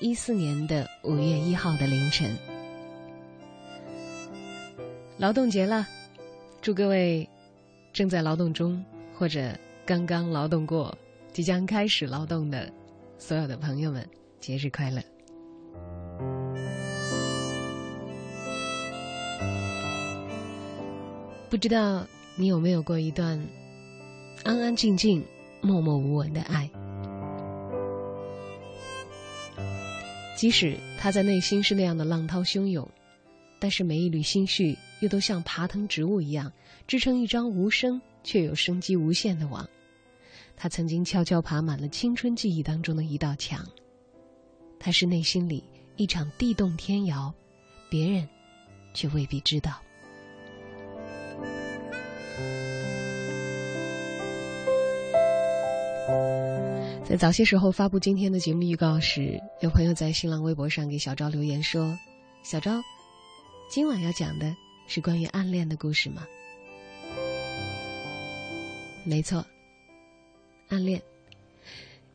一四年的五月一号的凌晨，劳动节了，祝各位正在劳动中或者刚刚劳动过、即将开始劳动的所有的朋友们，节日快乐！不知道你有没有过一段安安静静、默默无闻的爱？即使他在内心是那样的浪涛汹涌，但是每一缕心绪又都像爬藤植物一样，织成一张无声却有生机无限的网。他曾经悄悄爬满了青春记忆当中的一道墙。他是内心里一场地动天摇，别人却未必知道。在早些时候发布今天的节目预告时，有朋友在新浪微博上给小昭留言说：“小昭，今晚要讲的是关于暗恋的故事吗？”没错，暗恋。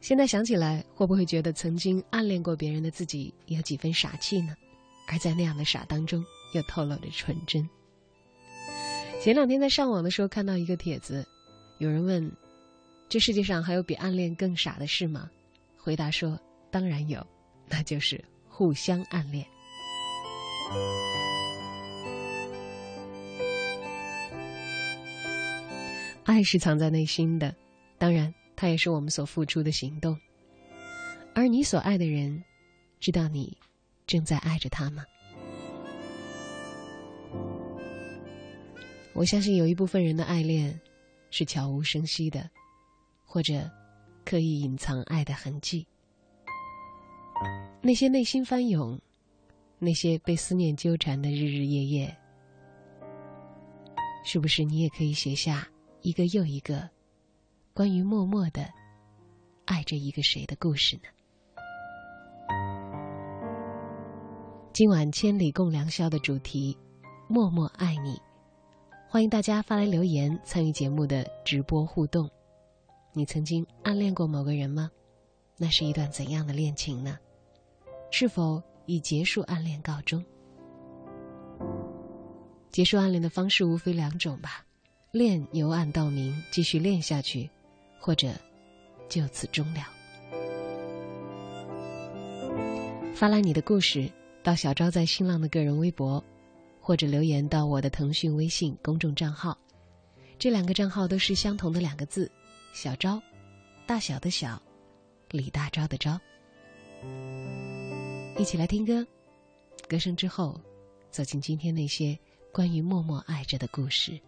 现在想起来，会不会觉得曾经暗恋过别人的自己有几分傻气呢？而在那样的傻当中，又透露着纯真。前两天在上网的时候看到一个帖子，有人问。这世界上还有比暗恋更傻的事吗？回答说：当然有，那就是互相暗恋。爱是藏在内心的，当然，它也是我们所付出的行动。而你所爱的人，知道你正在爱着他吗？我相信有一部分人的爱恋是悄无声息的。或者刻意隐藏爱的痕迹，那些内心翻涌，那些被思念纠缠的日日夜夜，是不是你也可以写下一个又一个关于默默的爱着一个谁的故事呢？今晚千里共良宵的主题“默默爱你”，欢迎大家发来留言参与节目的直播互动。你曾经暗恋过某个人吗？那是一段怎样的恋情呢？是否以结束暗恋告终？结束暗恋的方式无非两种吧：恋由暗到明，继续恋下去，或者就此终了。发来你的故事到小昭在新浪的个人微博，或者留言到我的腾讯微信公众账号，这两个账号都是相同的两个字。小昭，大小的小，李大钊的钊。一起来听歌，歌声之后，走进今天那些关于默默爱着的故事。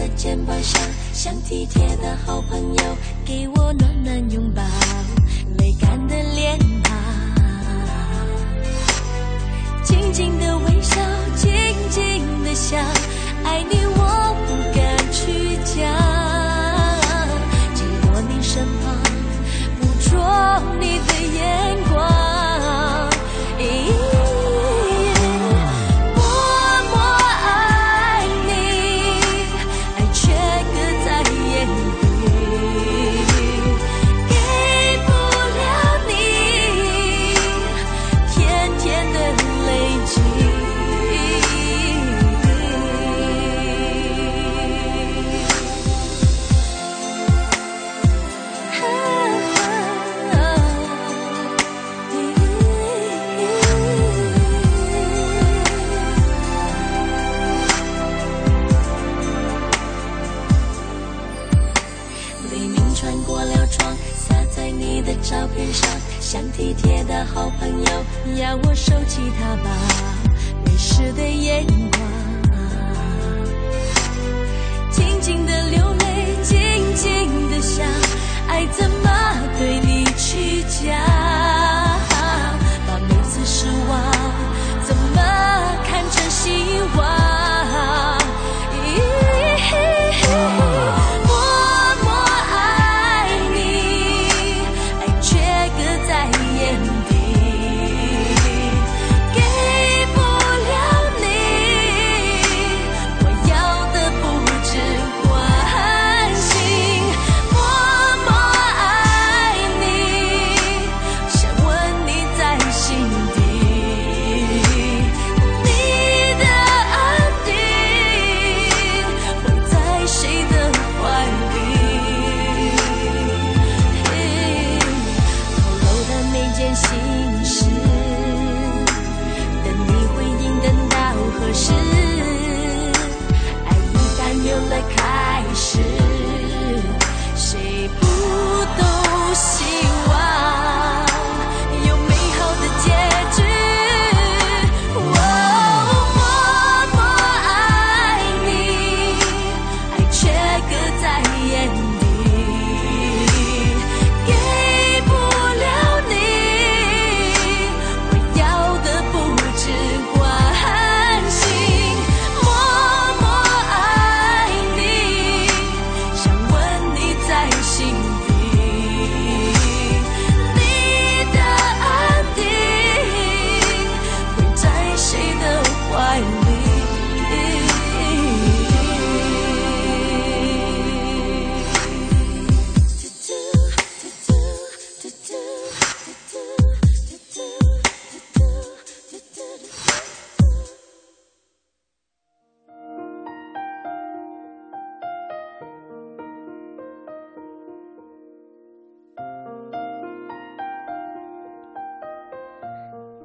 的肩膀上像体贴的好朋友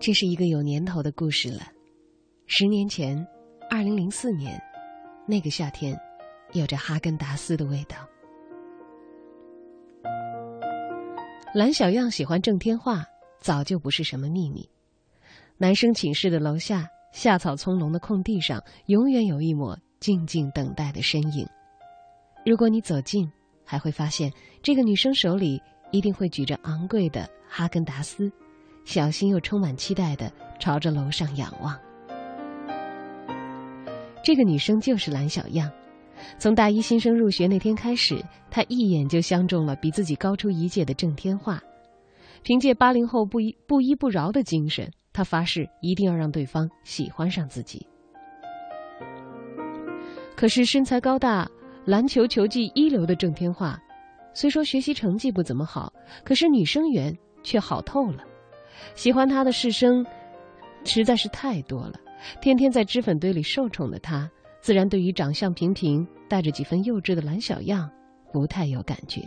这是一个有年头的故事了。十年前，二零零四年，那个夏天，有着哈根达斯的味道。蓝小样喜欢郑天化，早就不是什么秘密。男生寝室的楼下，夏草葱茏的空地上，永远有一抹静静等待的身影。如果你走近，还会发现这个女生手里一定会举着昂贵的哈根达斯，小心又充满期待的朝着楼上仰望。这个女生就是蓝小样。从大一新生入学那天开始，她一眼就相中了比自己高出一届的郑天化。凭借八零后不依不依不饶的精神，他发誓一定要让对方喜欢上自己。可是身材高大、篮球球技一流的郑天化，虽说学习成绩不怎么好，可是女生缘却好透了。喜欢他的士生实在是太多了，天天在脂粉堆里受宠的他。自然，对于长相平平、带着几分幼稚的蓝小样，不太有感觉。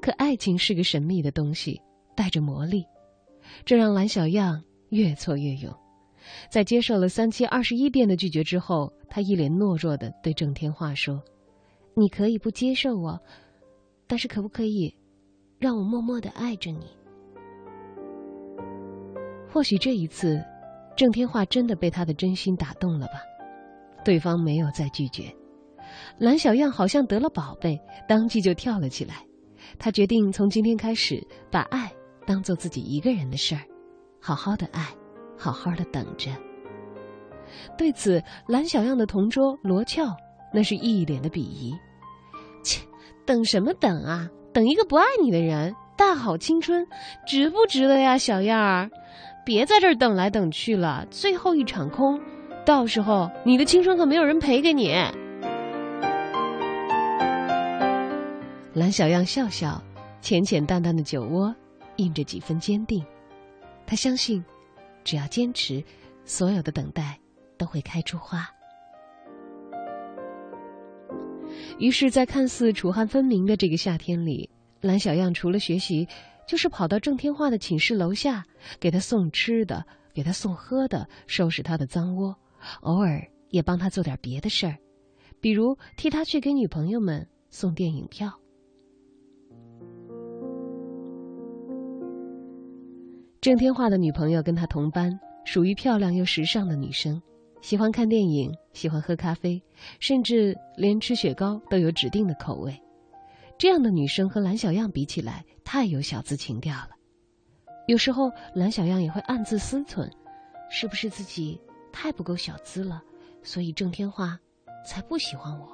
可爱情是个神秘的东西，带着魔力，这让蓝小样越挫越勇。在接受了三七二十一遍的拒绝之后，他一脸懦弱的对郑天化说：“你可以不接受我，但是可不可以让我默默的爱着你？”或许这一次。郑天化真的被他的真心打动了吧？对方没有再拒绝，蓝小样好像得了宝贝，当即就跳了起来。他决定从今天开始把爱当做自己一个人的事儿，好好的爱，好好的等着。对此，蓝小样的同桌罗俏那是一脸的鄙夷：“切，等什么等啊？等一个不爱你的人？大好青春，值不值得呀，小样儿？”别在这儿等来等去了，最后一场空，到时候你的青春可没有人赔给你。蓝小样笑笑，浅浅淡淡的酒窝印着几分坚定。他相信，只要坚持，所有的等待都会开出花。于是，在看似楚汉分明的这个夏天里，蓝小样除了学习。就是跑到郑天化的寝室楼下，给他送吃的，给他送喝的，收拾他的脏窝，偶尔也帮他做点别的事儿，比如替他去给女朋友们送电影票。郑天化的女朋友跟他同班，属于漂亮又时尚的女生，喜欢看电影，喜欢喝咖啡，甚至连吃雪糕都有指定的口味。这样的女生和蓝小样比起来，太有小资情调了。有时候蓝小样也会暗自思忖，是不是自己太不够小资了，所以郑天化才不喜欢我。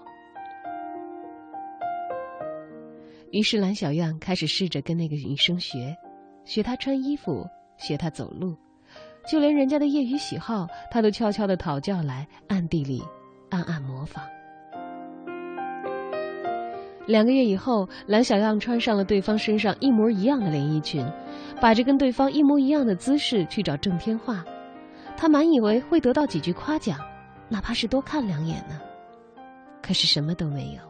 于是蓝小样开始试着跟那个女生学，学她穿衣服，学她走路，就连人家的业余喜好，他都悄悄的讨教来，暗地里暗暗模仿。两个月以后，蓝小样穿上了对方身上一模一样的连衣裙，摆着跟对方一模一样的姿势去找郑天化。他满以为会得到几句夸奖，哪怕是多看两眼呢。可是什么都没有。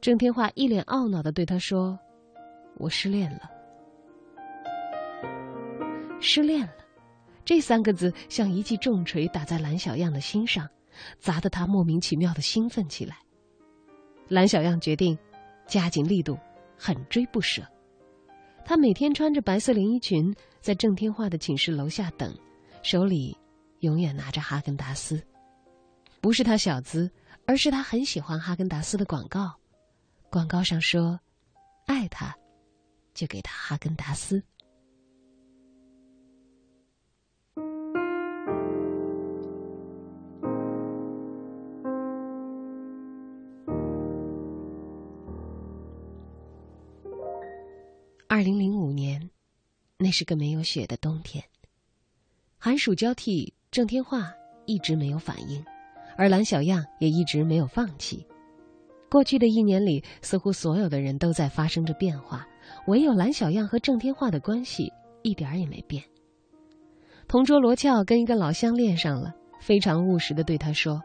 郑天化一脸懊恼的对他说：“我失恋了。”失恋了，这三个字像一记重锤打在蓝小样的心上，砸得他莫名其妙的兴奋起来。蓝小样决定加紧力度，狠追不舍。他每天穿着白色连衣裙，在郑天化的寝室楼下等，手里永远拿着哈根达斯。不是他小资，而是他很喜欢哈根达斯的广告。广告上说：“爱他，就给他哈根达斯。”那是个没有雪的冬天。寒暑交替，郑天化一直没有反应，而蓝小样也一直没有放弃。过去的一年里，似乎所有的人都在发生着变化，唯有蓝小样和郑天化的关系一点儿也没变。同桌罗俏跟一个老乡恋上了，非常务实的对他说：“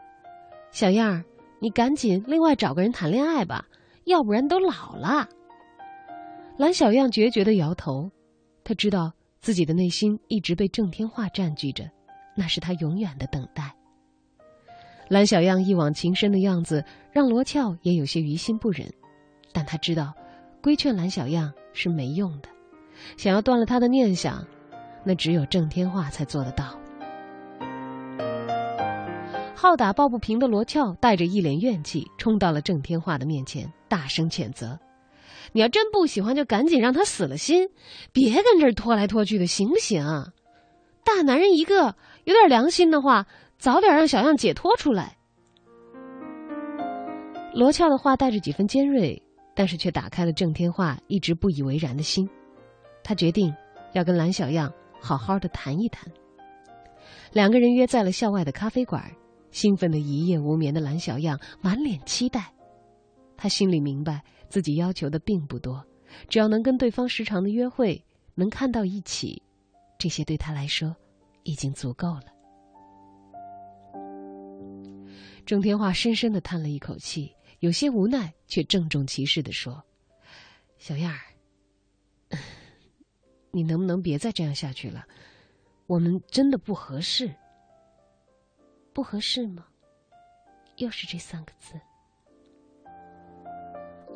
小样儿，你赶紧另外找个人谈恋爱吧，要不然都老了。”蓝小样决绝的摇头，他知道自己的内心一直被郑天化占据着，那是他永远的等待。蓝小样一往情深的样子让罗俏也有些于心不忍，但他知道，规劝蓝小样是没用的，想要断了他的念想，那只有郑天化才做得到。好打抱不平的罗俏带着一脸怨气冲到了郑天化的面前，大声谴责：“你要真不喜欢，就赶紧让他死了心，别跟这儿拖来拖去的，行不行？大男人一个，有点良心的话。”早点让小样解脱出来。罗俏的话带着几分尖锐，但是却打开了郑天化一直不以为然的心。他决定要跟蓝小样好好的谈一谈。两个人约在了校外的咖啡馆，兴奋的一夜无眠的蓝小样满脸期待。他心里明白自己要求的并不多，只要能跟对方时常的约会，能看到一起，这些对他来说已经足够了。郑天化深深的叹了一口气，有些无奈，却郑重其事的说：“小燕儿，你能不能别再这样下去了？我们真的不合适。不合适吗？又是这三个字。”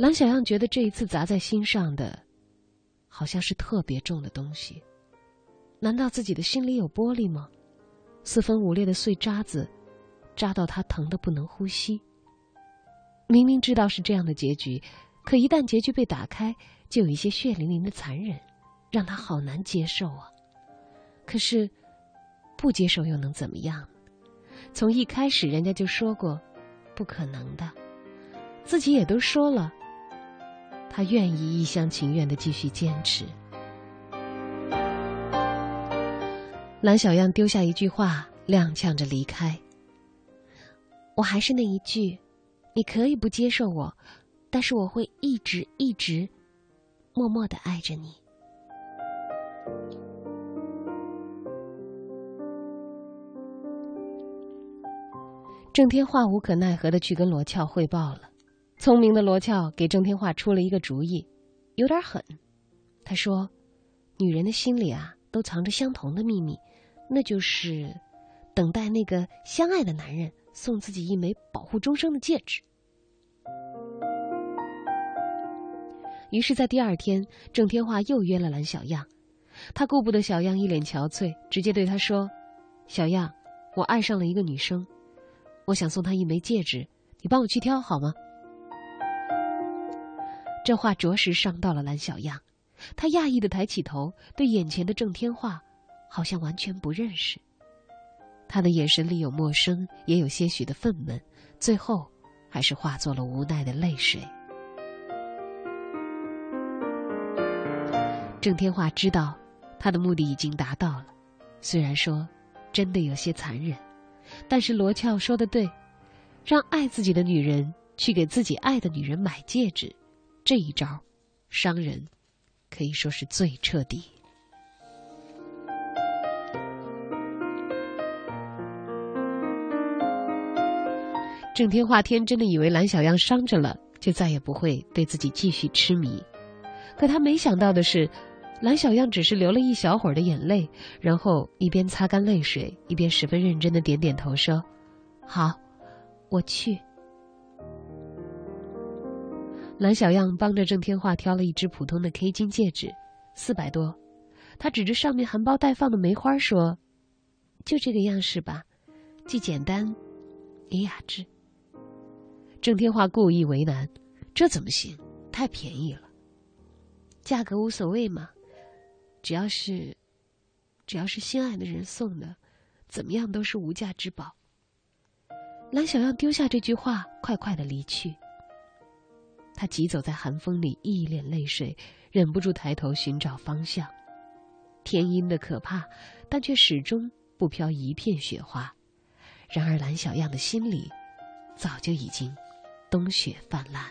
蓝小样觉得这一次砸在心上的，好像是特别重的东西。难道自己的心里有玻璃吗？四分五裂的碎渣子。扎到他疼得不能呼吸。明明知道是这样的结局，可一旦结局被打开，就有一些血淋淋的残忍，让他好难接受啊。可是，不接受又能怎么样？从一开始人家就说过，不可能的，自己也都说了，他愿意一厢情愿的继续坚持。蓝小样丢下一句话，踉跄着离开。我还是那一句，你可以不接受我，但是我会一直一直默默的爱着你。郑天化无可奈何的去跟罗俏汇报了，聪明的罗俏给郑天化出了一个主意，有点狠。他说：“女人的心里啊，都藏着相同的秘密，那就是等待那个相爱的男人。”送自己一枚保护终生的戒指。于是，在第二天，郑天化又约了蓝小样。他顾不得小样一脸憔悴，直接对他说：“小样，我爱上了一个女生，我想送她一枚戒指，你帮我去挑好吗？”这话着实伤到了蓝小样，他讶异的抬起头，对眼前的郑天化，好像完全不认识。他的眼神里有陌生，也有些许的愤懑，最后，还是化作了无奈的泪水。郑天化知道，他的目的已经达到了，虽然说，真的有些残忍，但是罗俏说的对，让爱自己的女人去给自己爱的女人买戒指，这一招，伤人，可以说是最彻底。郑天化天真的以为蓝小样伤着了，就再也不会对自己继续痴迷。可他没想到的是，蓝小样只是流了一小会儿的眼泪，然后一边擦干泪水，一边十分认真的点点头说：“好，我去。”蓝小样帮着郑天化挑了一只普通的 K 金戒指，四百多。他指着上面含苞待放的梅花说：“就这个样式吧，既简单，也雅致。”郑天化故意为难，这怎么行？太便宜了。价格无所谓嘛，只要是，只要是心爱的人送的，怎么样都是无价之宝。蓝小样丢下这句话，快快的离去。他疾走在寒风里，一脸泪水，忍不住抬头寻找方向。天阴的可怕，但却始终不飘一片雪花。然而蓝小样的心里，早就已经。冬雪泛滥。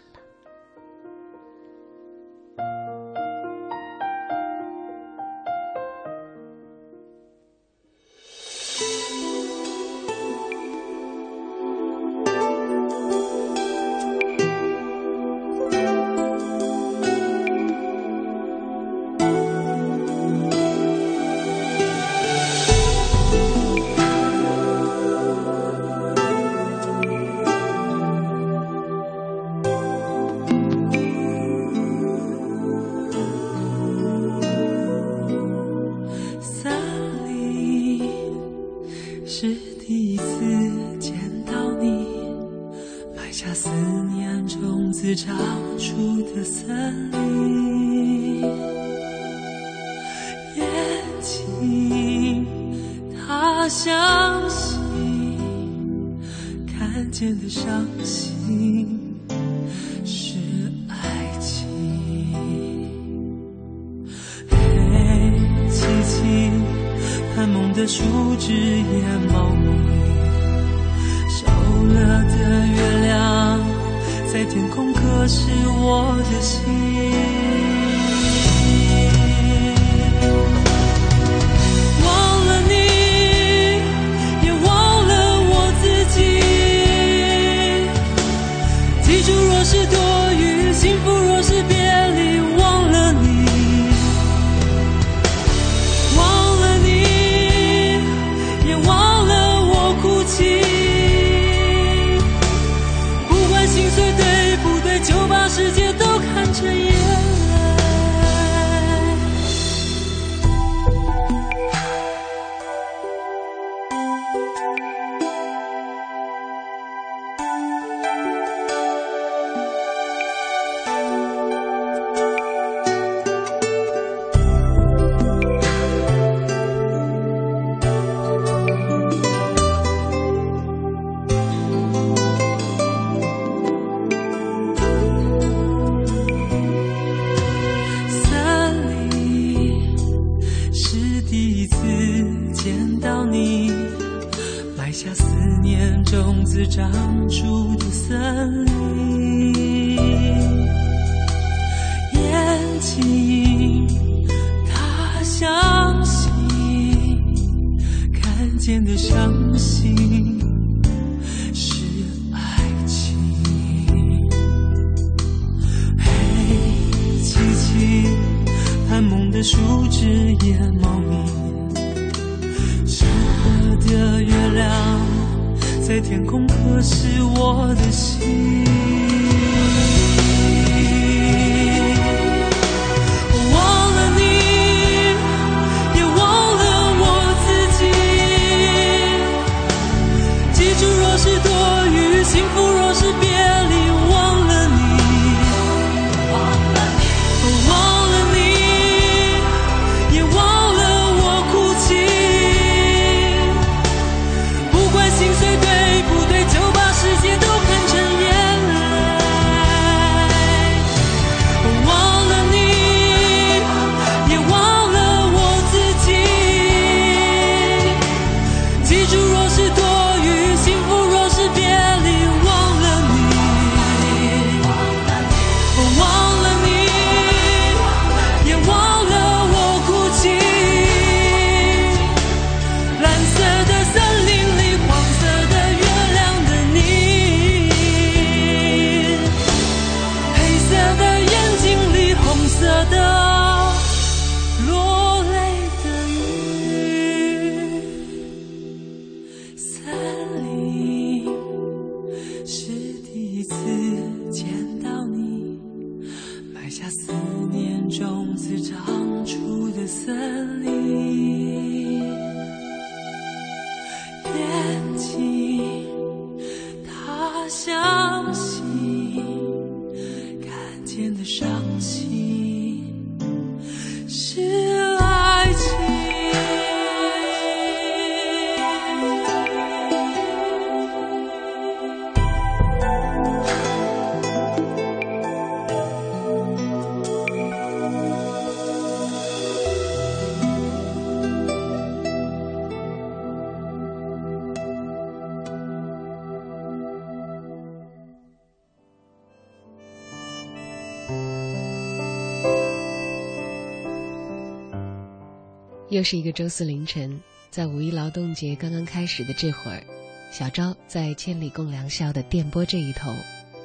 又是一个周四凌晨，在五一劳动节刚刚开始的这会儿，小昭在千里共良宵的电波这一头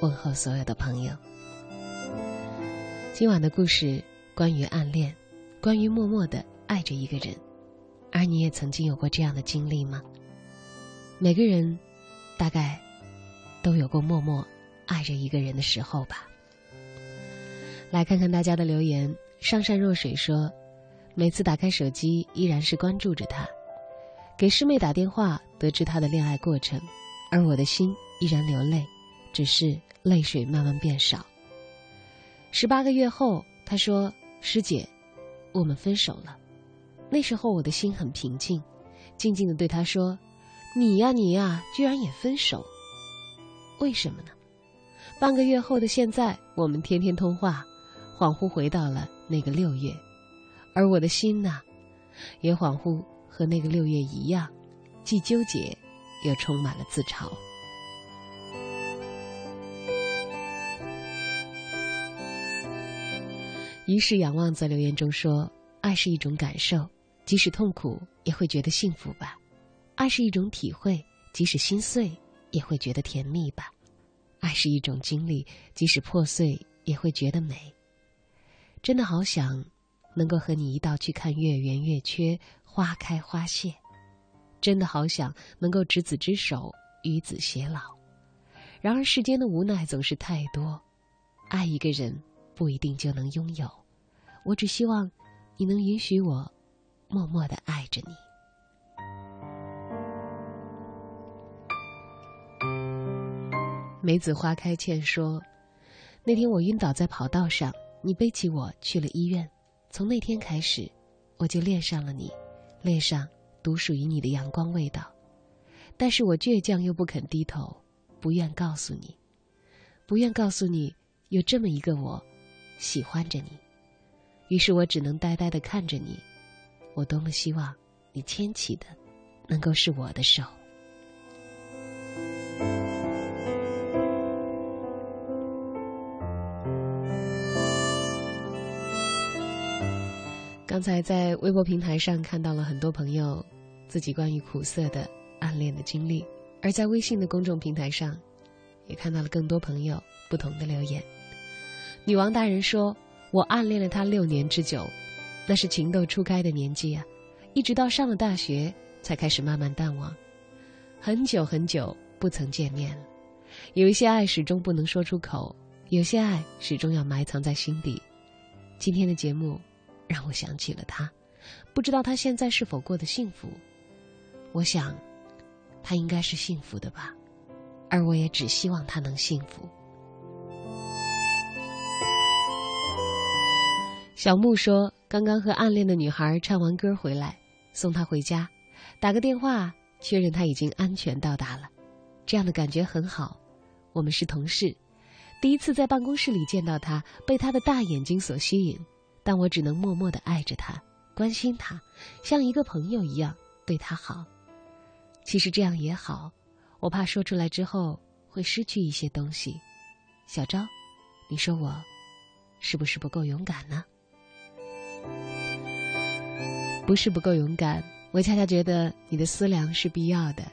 问候所有的朋友。今晚的故事关于暗恋，关于默默的爱着一个人，而你也曾经有过这样的经历吗？每个人大概都有过默默爱着一个人的时候吧。来看看大家的留言，上善若水说。每次打开手机，依然是关注着他；给师妹打电话，得知他的恋爱过程，而我的心依然流泪，只是泪水慢慢变少。十八个月后，他说：“师姐，我们分手了。”那时候我的心很平静，静静的对他说：“你呀，你呀，居然也分手？为什么呢？”半个月后的现在，我们天天通话，恍惚回到了那个六月，而我的心呢，也恍惚和那个六月一样，既纠结，又充满了自嘲。于是仰望在留言中说：“爱是一种感受，即使痛苦也会觉得幸福吧；爱是一种体会，即使心碎也会觉得甜蜜吧；爱是一种经历，即使破碎也会觉得美。真的好想能够和你一道去看月圆月缺，花开花谢。真的好想能够执子之手，与子偕老。然而世间的无奈总是太多，爱一个人。”不一定就能拥有，我只希望你能允许我默默的爱着你。梅子花开欠说：“那天我晕倒在跑道上，你背起我去了医院。从那天开始，我就恋上了你，恋上独属于你的阳光味道。但是我倔强又不肯低头，不愿告诉你，不愿告诉你有这么一个我。”喜欢着你，于是我只能呆呆的看着你。我多么希望你牵起的能够是我的手。刚才在微博平台上看到了很多朋友自己关于苦涩的暗恋的经历，而在微信的公众平台上，也看到了更多朋友不同的留言。女王大人说：“我暗恋了他六年之久，那是情窦初开的年纪啊，一直到上了大学才开始慢慢淡忘，很久很久不曾见面了。有一些爱始终不能说出口，有些爱始终要埋藏在心底。今天的节目让我想起了他，不知道他现在是否过得幸福？我想，他应该是幸福的吧，而我也只希望他能幸福。”小木说：“刚刚和暗恋的女孩唱完歌回来，送她回家，打个电话确认她已经安全到达了，这样的感觉很好。我们是同事，第一次在办公室里见到她，被她的大眼睛所吸引，但我只能默默的爱着他，关心他，像一个朋友一样对他好。其实这样也好，我怕说出来之后会失去一些东西。小昭，你说我是不是不够勇敢呢？”不是不够勇敢，我恰恰觉得你的思量是必要的。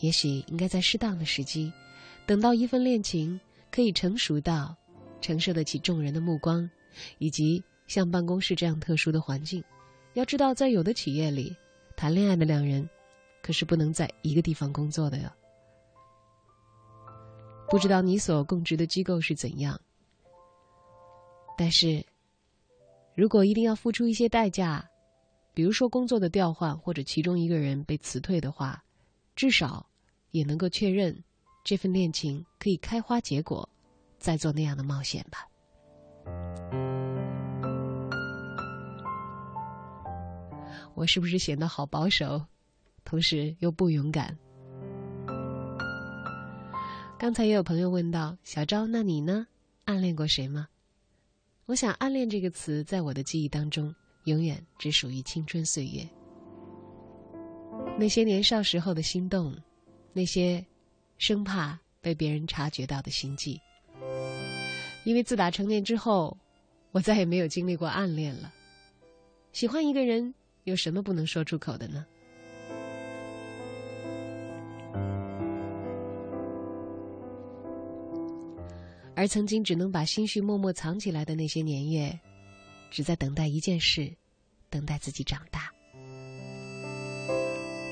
也许应该在适当的时机，等到一份恋情可以成熟到承受得起众人的目光，以及像办公室这样特殊的环境。要知道，在有的企业里，谈恋爱的两人可是不能在一个地方工作的哟。不知道你所供职的机构是怎样，但是。如果一定要付出一些代价，比如说工作的调换或者其中一个人被辞退的话，至少也能够确认这份恋情可以开花结果，再做那样的冒险吧。我是不是显得好保守，同时又不勇敢？刚才也有朋友问到小昭，那你呢？暗恋过谁吗？我想，暗恋这个词，在我的记忆当中，永远只属于青春岁月。那些年少时候的心动，那些生怕被别人察觉到的心悸。因为自打成年之后，我再也没有经历过暗恋了。喜欢一个人，有什么不能说出口的呢？而曾经只能把心绪默默藏起来的那些年月，只在等待一件事，等待自己长大。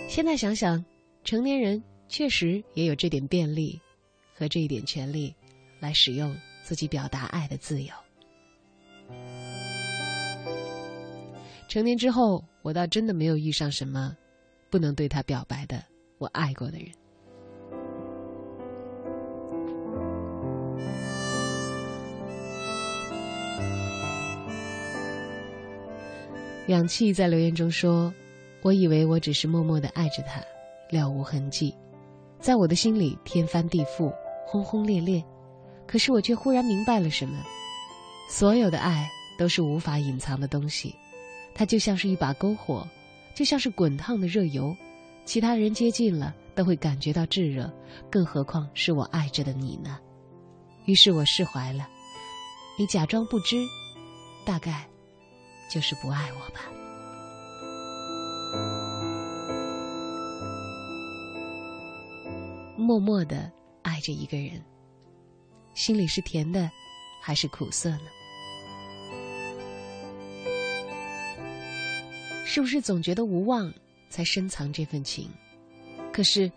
现在想想，成年人确实也有这点便利，和这一点权利，来使用自己表达爱的自由。成年之后，我倒真的没有遇上什么不能对他表白的我爱过的人。氧气在留言中说我以为我只是默默的爱着他了无痕迹。在我的心里天翻地覆轰轰烈烈。可是我却忽然明白了什么所有的爱都是无法隐藏的东西它就像是一把篝火，就像是滚烫的热油，其他人接近了都会感觉到炙热，更何况是我爱着的你呢？”于是我释怀了，你假装不知，大概。就是不爱我吧，默默的爱着一个人，心里是甜的，还是苦涩呢？是不是总觉得无望，才深藏这份情？可是，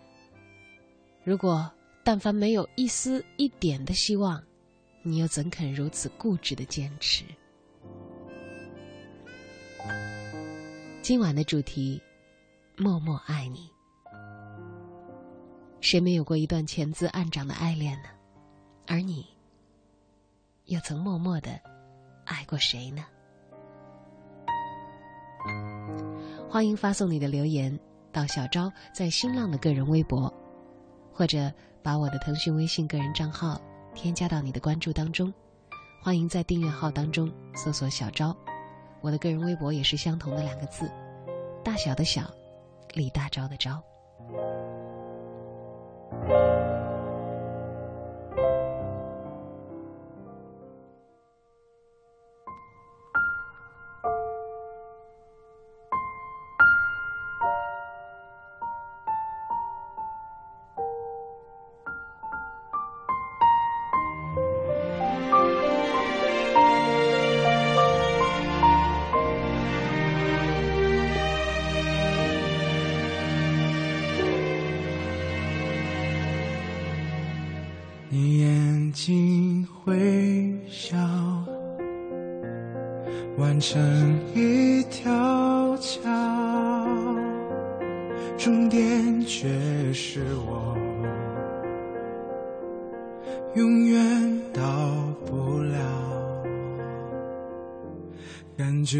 如果但凡没有一丝一点的希望，你又怎肯如此固执的坚持？今晚的主题，默默爱你。谁没有过一段潜滋暗长的爱恋呢？而你，又曾默默的爱过谁呢？欢迎发送你的留言到小昭在新浪的个人微博，或者把我的腾讯微信个人账号添加到你的关注当中。欢迎在订阅号当中搜索“小昭”。我的个人微博也是相同的两个字，大小的小，李大钊的钊。微笑。弯成一条桥终点却是我。永远到不了。感觉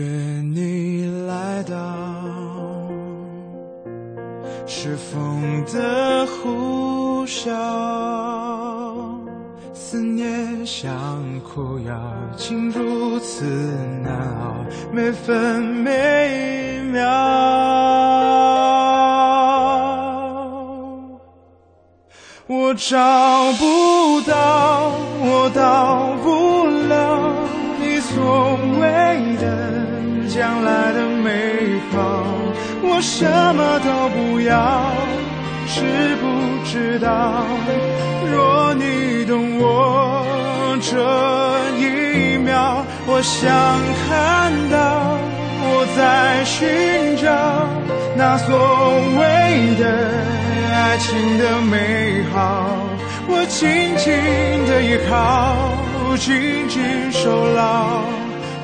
你来到是风的呼啸。想哭要竟如此难熬每分每秒我找不到我到不了你所谓的将来的美好我什么都不要知不知道？若你懂我这一秒我想看到我在寻找那所谓的爱情的美好。我紧紧的依靠紧紧守牢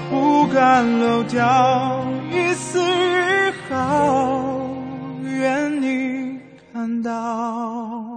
不敢漏掉一丝一毫愿你看到。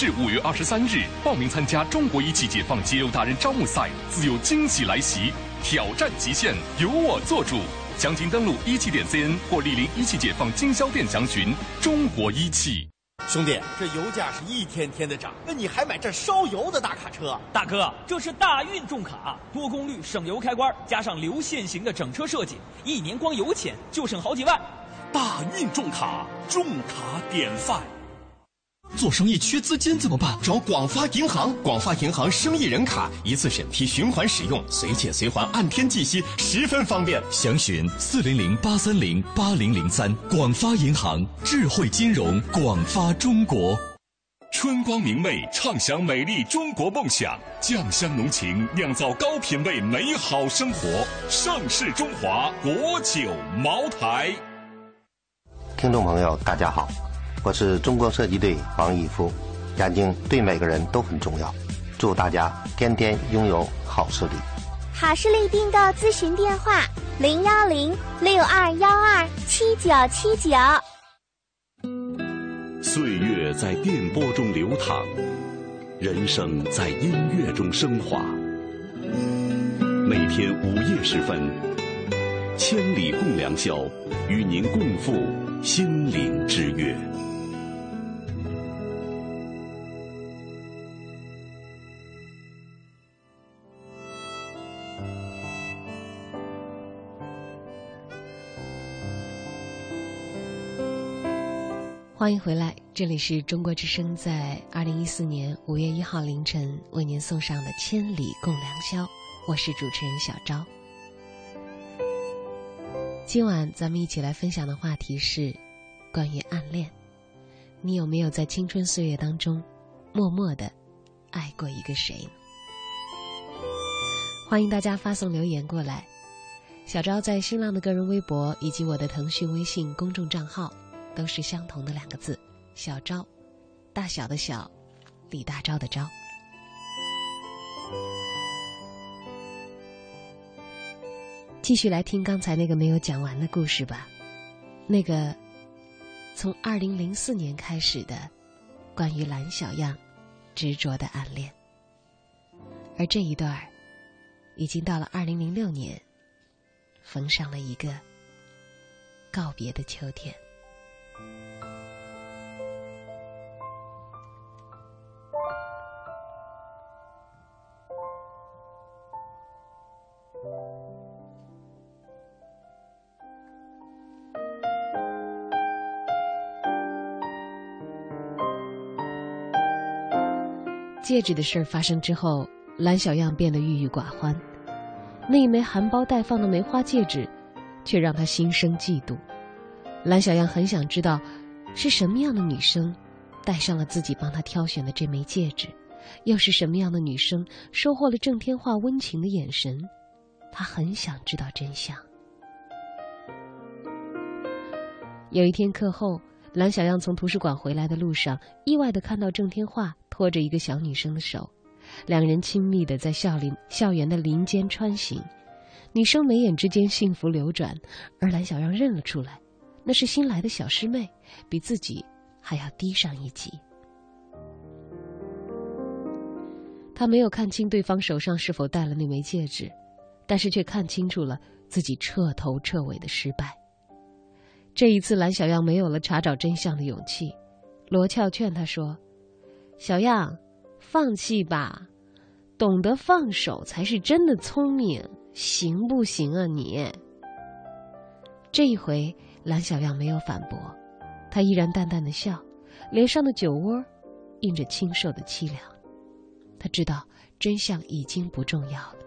至五月二十三日，报名参加中国一汽解放节油达人招募赛，自有惊喜来袭，挑战极限，由我做主。详情登录一汽点 cn 或莅临一汽解放经销店详询。中国一汽，兄弟，这油价是一天天的涨，那你还买这烧油的大卡车？大哥，这是大运重卡，多功率省油开关，加上流线型的整车设计，一年光油钱就省好几万。大运重卡，重卡典范。做生意缺资金怎么办？找广发银行，广发银行生意人卡一次审批，循环使用，随借随还，按天计息，十分方便。详询四零零八三零八零零三。广发银行，智慧金融，广发中国。春光明媚，畅享美丽中国梦想；酱香浓情，酿造高品位美好生活。盛世中华国酒茅台。听众朋友，大家好。我是中国射击队王义夫，眼睛对每个人都很重要，祝大家天天拥有好视力。好视力订购咨询电话：零幺零六二幺二七九七九。岁月在电波中流淌，人生在音乐中升华。每天午夜时分，千里共良宵，与您共赴心灵之约。欢迎回来，这里是中国之声，在二零一四年五月一号凌晨为您送上的《千里共良宵》，我是主持人小昭。今晚咱们一起来分享的话题是关于暗恋。你有没有在青春岁月当中默默的爱过一个谁？欢迎大家发送留言过来。小昭在新浪的个人微博以及我的腾讯微信公众账号。都是相同的两个字，小昭，大小的小，李大钊的钊。继续来听刚才那个没有讲完的故事吧，那个从二零零四年开始的关于蓝小样执着的暗恋，而这一段已经到了二零零六年，逢上了一个告别的秋天。戒指的事儿发生之后，蓝小样变得郁郁寡欢。那一枚含苞待放的梅花戒指，却让他心生嫉妒。蓝小样很想知道，是什么样的女生，戴上了自己帮她挑选的这枚戒指，又是什么样的女生收获了郑天化温情的眼神？他很想知道真相。有一天课后，蓝小样从图书馆回来的路上，意外的看到郑天化。握着一个小女生的手，两人亲密的在校林校园的林间穿行，女生眉眼之间幸福流转，而蓝小样认了出来，那是新来的小师妹，比自己还要低上一级。他没有看清对方手上是否戴了那枚戒指，但是却看清楚了自己彻头彻尾的失败。这一次，蓝小样没有了查找真相的勇气，罗俏劝他说。小样，放弃吧，懂得放手才是真的聪明，行不行啊你？这一回，蓝小样没有反驳，他依然淡淡的笑，脸上的酒窝印着清瘦的凄凉。他知道真相已经不重要了，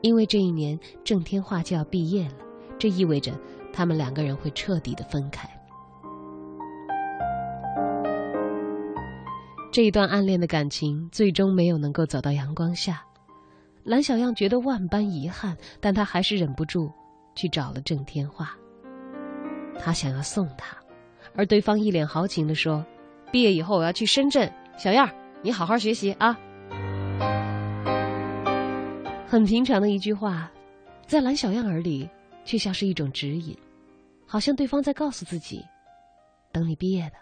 因为这一年郑天化就要毕业了，这意味着他们两个人会彻底的分开。这一段暗恋的感情最终没有能够走到阳光下，蓝小样觉得万般遗憾，但他还是忍不住去找了郑天化。他想要送他，而对方一脸豪情的说：“毕业以后我要去深圳，小样你好好学习啊。”很平常的一句话，在蓝小样耳里却像是一种指引，好像对方在告诉自己：“等你毕业了，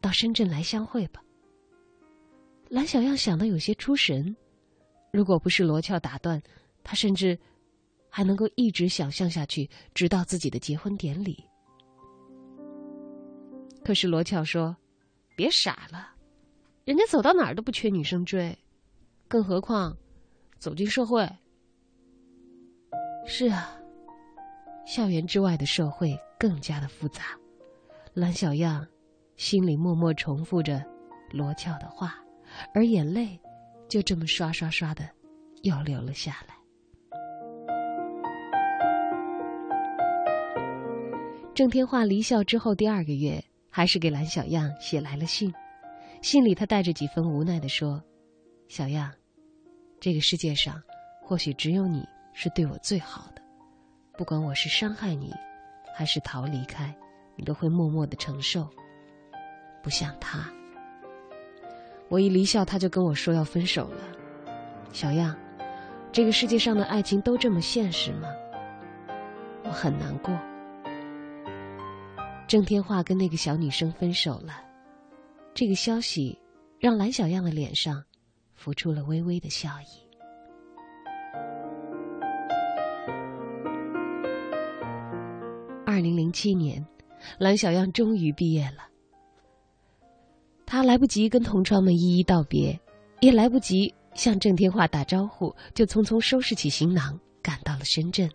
到深圳来相会吧。”蓝小样想的有些出神。如果不是罗俏打断，他甚至还能够一直想象下去，直到自己的结婚典礼。可是罗俏说：“别傻了，人家走到哪儿都不缺女生追，更何况走进社会。是啊，校园之外的社会更加的复杂。”蓝小样心里默默重复着罗俏的话，而眼泪就这么刷刷刷的又流了下来。郑天化离校之后第二个月。还是给蓝小样写来了信，信里他带着几分无奈的说：“小样，这个世界上或许只有你是对我最好的，不管我是伤害你，还是逃离开，你都会默默的承受。不像他，我一离校他就跟我说要分手了。小样，这个世界上的爱情都这么现实吗？我很难过。”郑天化跟那个小女生分手了，这个消息让蓝小样的脸上浮出了微微的笑意。二零零七年，蓝小样终于毕业了。他来不及跟同窗们一一道别，也来不及向郑天化打招呼，就匆匆收拾起行囊，赶到了深圳。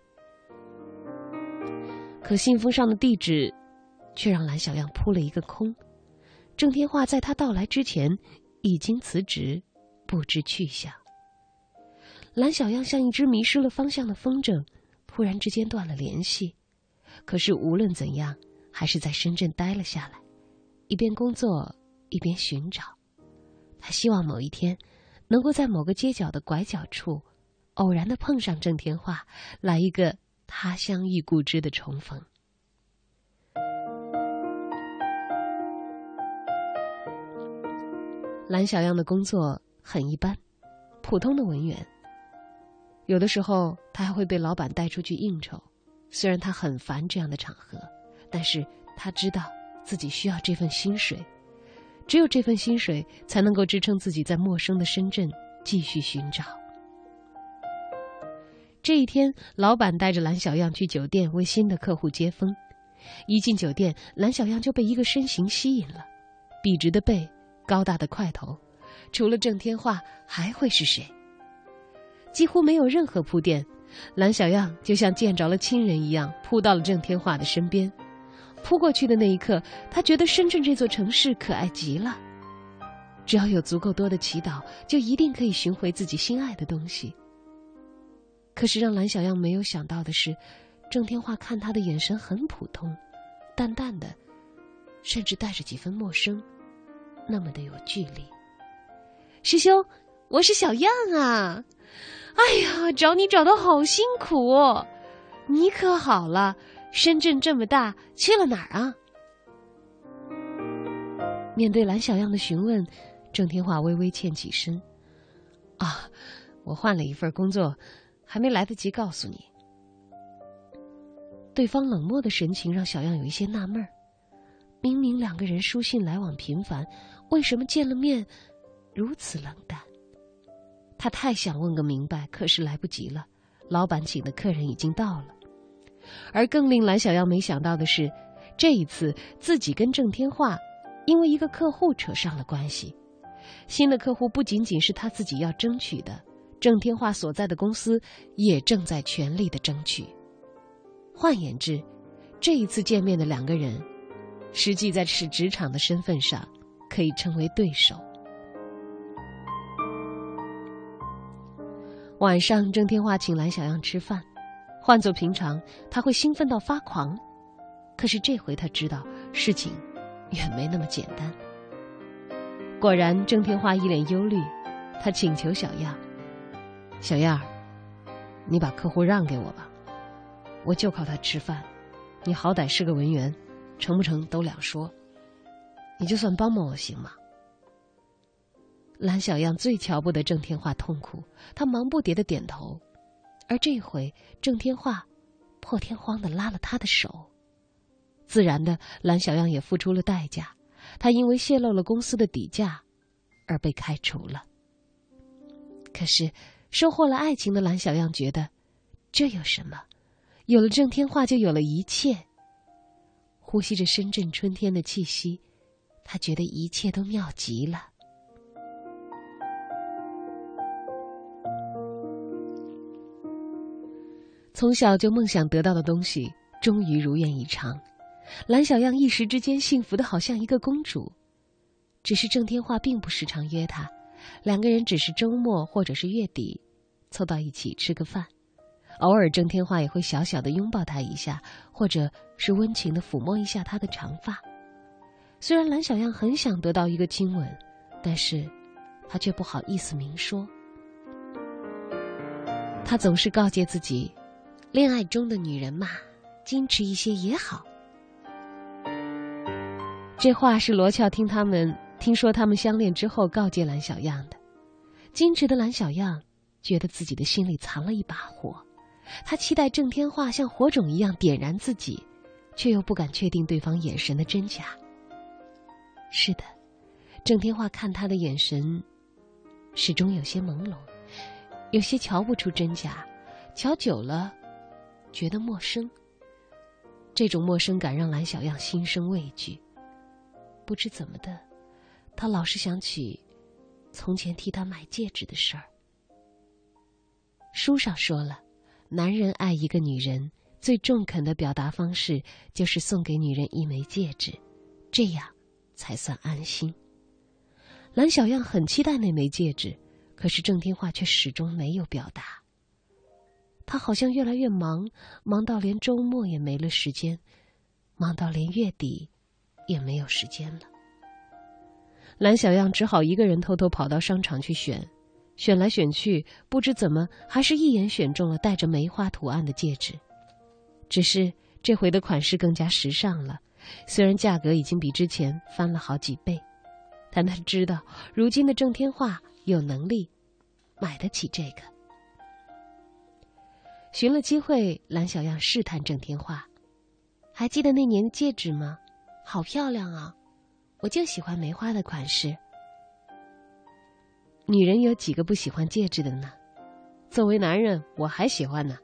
可信封上的地址。却让蓝小样扑了一个空。郑天化在他到来之前已经辞职，不知去向。蓝小样像一只迷失了方向的风筝，突然之间断了联系。可是无论怎样，还是在深圳待了下来，一边工作一边寻找。他希望某一天，能够在某个街角的拐角处，偶然的碰上郑天化，来一个他乡遇故知的重逢。蓝小样的工作很一般，普通的文员。有的时候，他还会被老板带出去应酬。虽然他很烦这样的场合，但是他知道自己需要这份薪水，只有这份薪水才能够支撑自己在陌生的深圳继续寻找。这一天，老板带着蓝小样去酒店为新的客户接风。一进酒店，蓝小样就被一个身形吸引了，笔直的背。高大的块头，除了郑天化还会是谁？几乎没有任何铺垫，蓝小样就像见着了亲人一样扑到了郑天化的身边。扑过去的那一刻，他觉得深圳这座城市可爱极了。只要有足够多的祈祷，就一定可以寻回自己心爱的东西。可是让蓝小样没有想到的是，郑天化看他的眼神很普通，淡淡的，甚至带着几分陌生。那么的有距离，师兄，我是小样啊！哎呀，找你找的好辛苦，你可好了？深圳这么大，去了哪儿啊？面对蓝小样的询问，郑天化微微欠起身：“啊，我换了一份工作，还没来得及告诉你。”对方冷漠的神情让小样有一些纳闷儿。明明两个人书信来往频繁。为什么见了面如此冷淡？他太想问个明白，可是来不及了。老板请的客人已经到了，而更令蓝小样没想到的是，这一次自己跟郑天化因为一个客户扯上了关系。新的客户不仅仅是他自己要争取的，郑天化所在的公司也正在全力的争取。换言之，这一次见面的两个人，实际在是职场的身份上。可以称为对手。晚上，郑天化请蓝小样吃饭，换做平常，他会兴奋到发狂。可是这回他知道事情远没那么简单。果然，郑天化一脸忧虑，他请求小样：“小样儿，你把客户让给我吧，我就靠他吃饭。你好歹是个文员，成不成都两说。”你就算帮帮我行吗？蓝小样最瞧不得郑天化痛苦，他忙不迭的点头，而这回郑天化破天荒的拉了他的手，自然的蓝小样也付出了代价，他因为泄露了公司的底价，而被开除了。可是，收获了爱情的蓝小样觉得，这有什么？有了郑天化，就有了一切。呼吸着深圳春天的气息，他觉得一切都妙极了。从小就梦想得到的东西，终于如愿以偿。蓝小样一时之间幸福的好像一个公主。只是郑天化并不时常约她，两个人只是周末或者是月底，凑到一起吃个饭。偶尔，郑天化也会小小的拥抱她一下，或者是温情的抚摸一下她的长发。虽然蓝小样很想得到一个亲吻，但是，她却不好意思明说。她总是告诫自己，恋爱中的女人嘛，矜持一些也好。这话是罗俏听他们听说他们相恋之后告诫蓝小样的。矜持的蓝小样觉得自己的心里藏了一把火。他期待郑天化像火种一样点燃自己，却又不敢确定对方眼神的真假。是的，郑天化看他的眼神始终有些朦胧，有些瞧不出真假，瞧久了觉得陌生。这种陌生感让蓝小样心生畏惧。不知怎么的，他老是想起从前替他买戒指的事儿。书上说了。男人爱一个女人，最中肯的表达方式就是送给女人一枚戒指，这样才算安心。蓝小样很期待那枚戒指，可是郑天化却始终没有表达。他好像越来越忙，忙到连周末也没了时间，忙到连月底也没有时间了。蓝小样只好一个人偷偷跑到商场去选。选来选去，不知怎么，还是一眼选中了带着梅花图案的戒指。只是这回的款式更加时尚了，虽然价格已经比之前翻了好几倍，但他知道如今的郑天化有能力买得起这个。寻了机会，蓝小样试探郑天化：“还记得那年戒指吗？好漂亮啊！我就喜欢梅花的款式。”女人有几个不喜欢戒指的呢？作为男人，我还喜欢呢。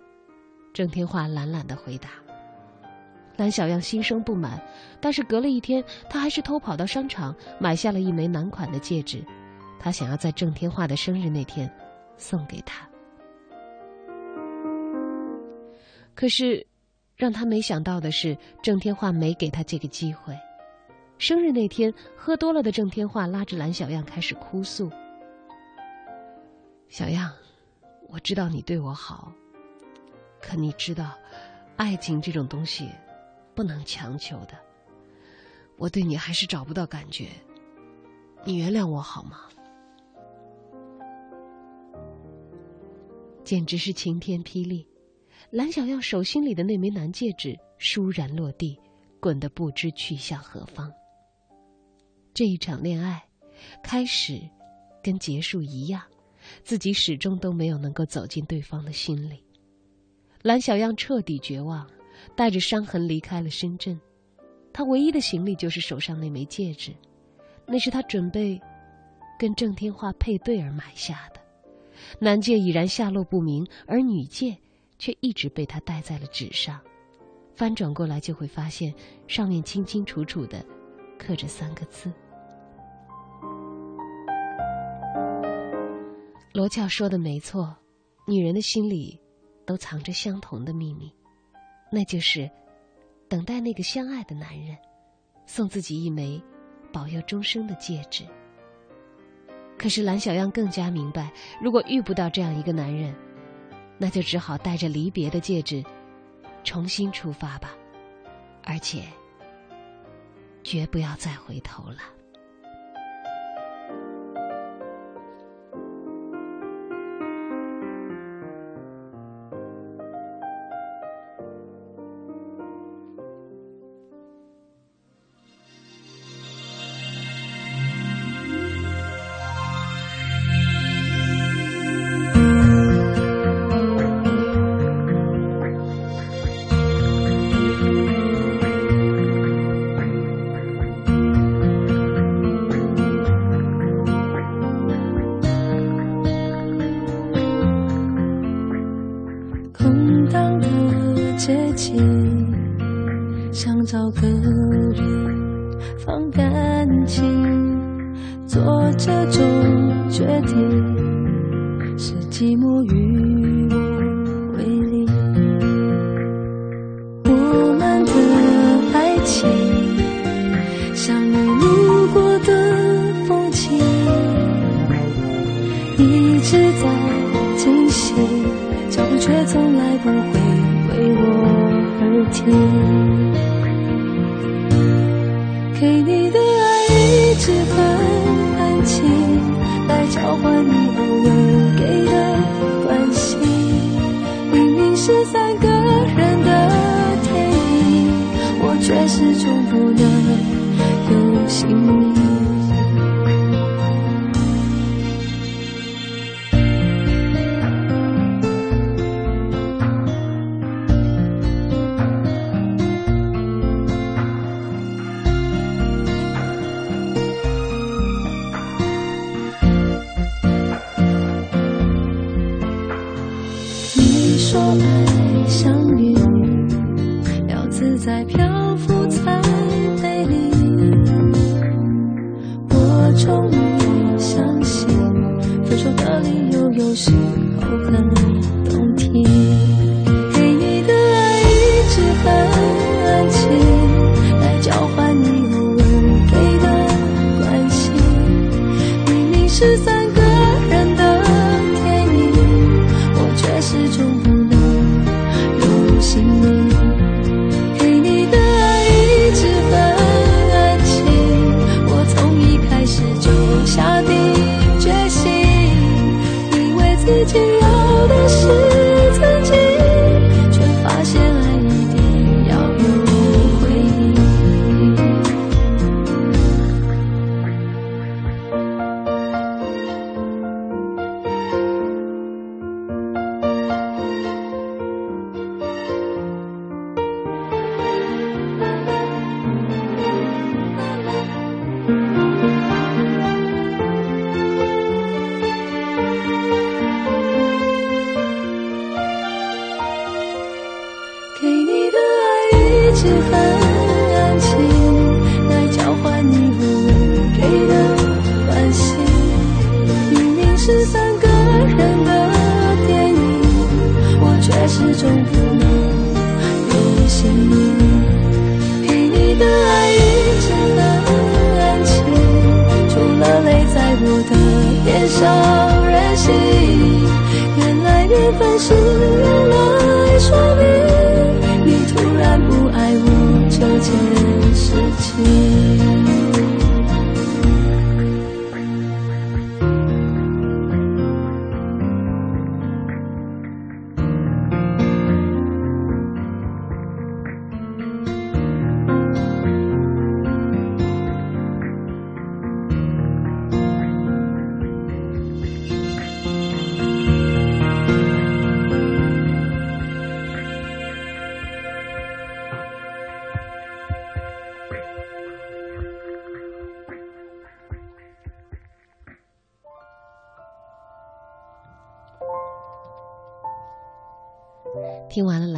郑天化懒懒的回答。蓝小样心生不满，但是隔了一天，他还是偷跑到商场买下了一枚男款的戒指，他想要在郑天化的生日那天送给他。可是，让他没想到的是，郑天化没给他这个机会。生日那天，喝多了的郑天化拉着蓝小样开始哭诉。小样，我知道你对我好，可你知道，爱情这种东西不能强求的。我对你还是找不到感觉，你原谅我好吗？简直是晴天霹雳！蓝小样手心里的那枚男戒指倏然落地，滚得不知去向何方。这一场恋爱，开始跟结束一样。自己始终都没有能够走进对方的心里，蓝小样彻底绝望，带着伤痕离开了深圳。他唯一的行李就是手上那枚戒指，那是他准备跟郑天化配对而买下的。男戒已然下落不明，而女戒却一直被他戴在了纸上。翻转过来就会发现，上面清清楚楚的刻着三个字。罗俏说的没错，女人的心里都藏着相同的秘密，那就是等待那个相爱的男人送自己一枚保佑终生的戒指。可是蓝小样更加明白，如果遇不到这样一个男人，那就只好带着离别的戒指重新出发吧，而且绝不要再回头了。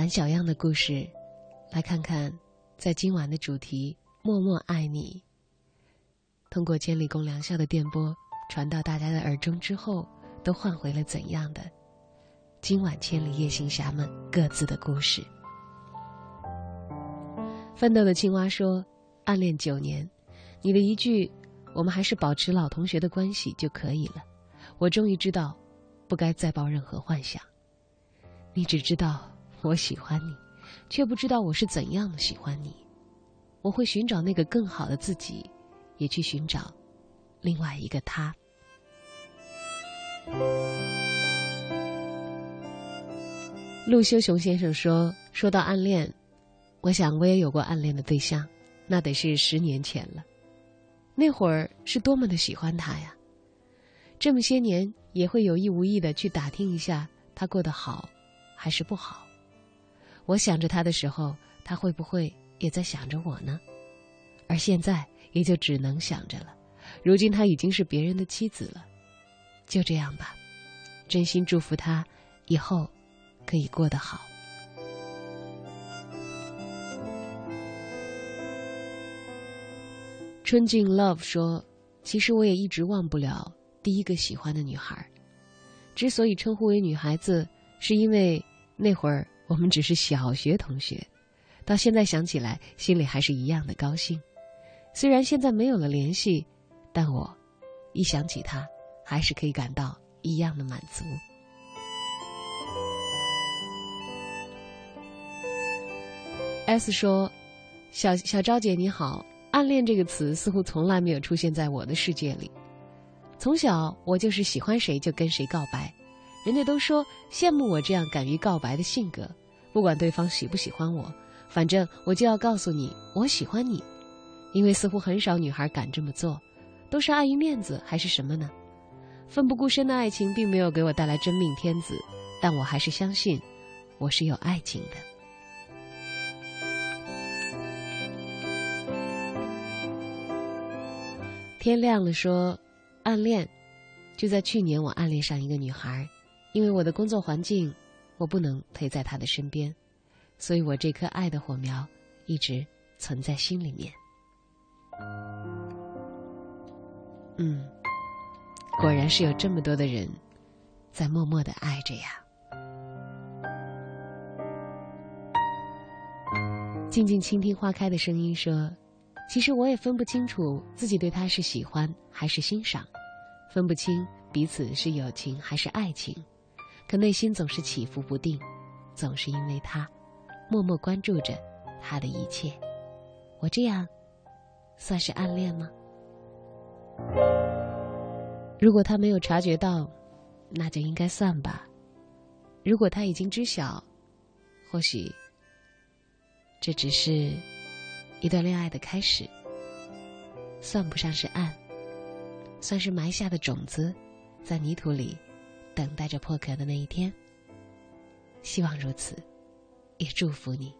蓝小样的故事，来看看，在今晚的主题“默默爱你”，通过千里共良宵的电波传到大家的耳中之后，都换回了怎样的今晚千里夜行侠们各自的故事？奋斗的青蛙说：“暗恋九年，你的一句‘我们还是保持老同学的关系就可以了’，我终于知道，不该再抱任何幻想。你只知道。”我喜欢你，却不知道我是怎样的喜欢你。我会寻找那个更好的自己，也去寻找另外一个他。陆修雄先生说：“说到暗恋，我想我也有过暗恋的对象，那得是十年前了。那会儿是多么的喜欢他呀！这么些年，也会有意无意的去打听一下他过得好还是不好。”我想着他的时候，他会不会也在想着我呢？而现在也就只能想着了。如今他已经是别人的妻子了，就这样吧。真心祝福他，以后可以过得好。春静 love 说：“其实我也一直忘不了第一个喜欢的女孩。之所以称呼为女孩子，是因为那会儿我们只是小学同学。到现在想起来，心里还是一样的高兴。虽然现在没有了联系，但我一想起他，还是可以感到一样的满足。” S 说：“小小昭姐你好，暗恋这个词似乎从来没有出现在我的世界里。从小我就是喜欢谁就跟谁告白，人家都说羡慕我这样敢于告白的性格。不管对方喜不喜欢我，反正我就要告诉你我喜欢你。因为似乎很少女孩敢这么做，都是碍于面子还是什么呢？奋不顾身的爱情并没有给我带来真命天子，但我还是相信我是有爱情的。”天亮了，说暗恋，就在去年，我暗恋上一个女孩，因为我的工作环境，我不能陪在他的身边，所以我这颗爱的火苗一直存在心里面。嗯，果然是有这么多的人在默默的爱着呀。静静倾听花开的声音，说。其实我也分不清楚自己对他是喜欢还是欣赏，分不清彼此是友情还是爱情，可内心总是起伏不定，总是因为他，默默关注着他的一切。我这样，算是暗恋吗？如果他没有察觉到，那就应该算吧。如果他已经知晓，或许，这只是。一段恋爱的开始，算不上是暗，算是埋下的种子，在泥土里等待着破壳的那一天。希望如此，也祝福你。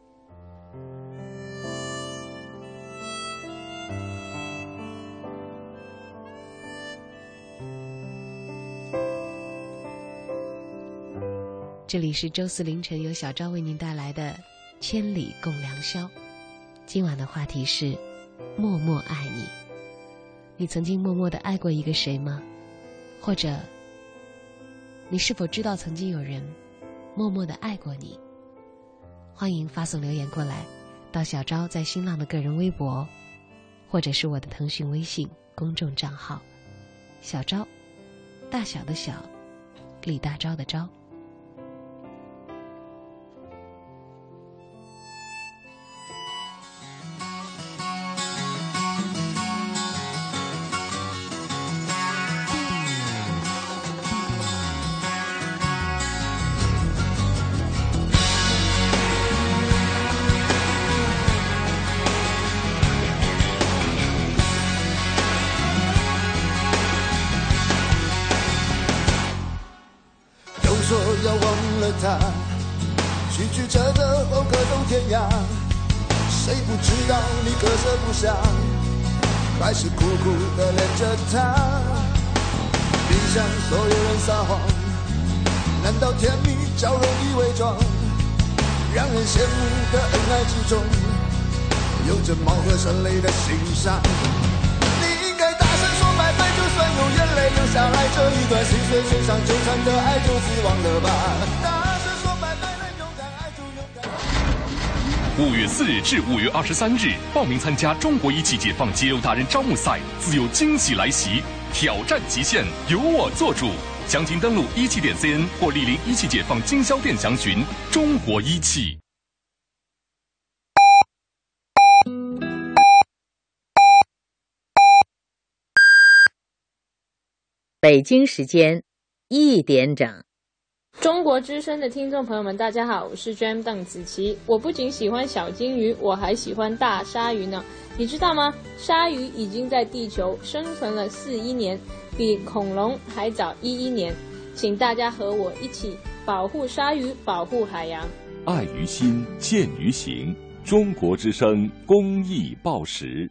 这里是周四凌晨由小昭为您带来的《千里共良宵》。今晚的话题是“默默爱你”。你曾经默默的爱过一个谁吗？或者，你是否知道曾经有人默默的爱过你？欢迎发送留言过来，到小昭在新浪的个人微博，或者是我的腾讯微信公众账号“小昭”，大小的小，李大钊的钊。二十三日，报名参加中国一汽解放节油达人招募赛，自有惊喜来袭，挑战极限，由我做主。详情登录一汽点 cn 或莅临一汽解放经销店详询。中国一汽。北京时间一点整，中国之声的听众朋友们，大家好，我是 Jam 邓紫棋。我不仅喜欢小金鱼，我还喜欢大鲨鱼呢。你知道吗？鲨鱼已经在地球生存了四亿年，比恐龙还早一亿年。请大家和我一起保护鲨鱼，保护海洋。爱于心，见于行。中国之声公益报时。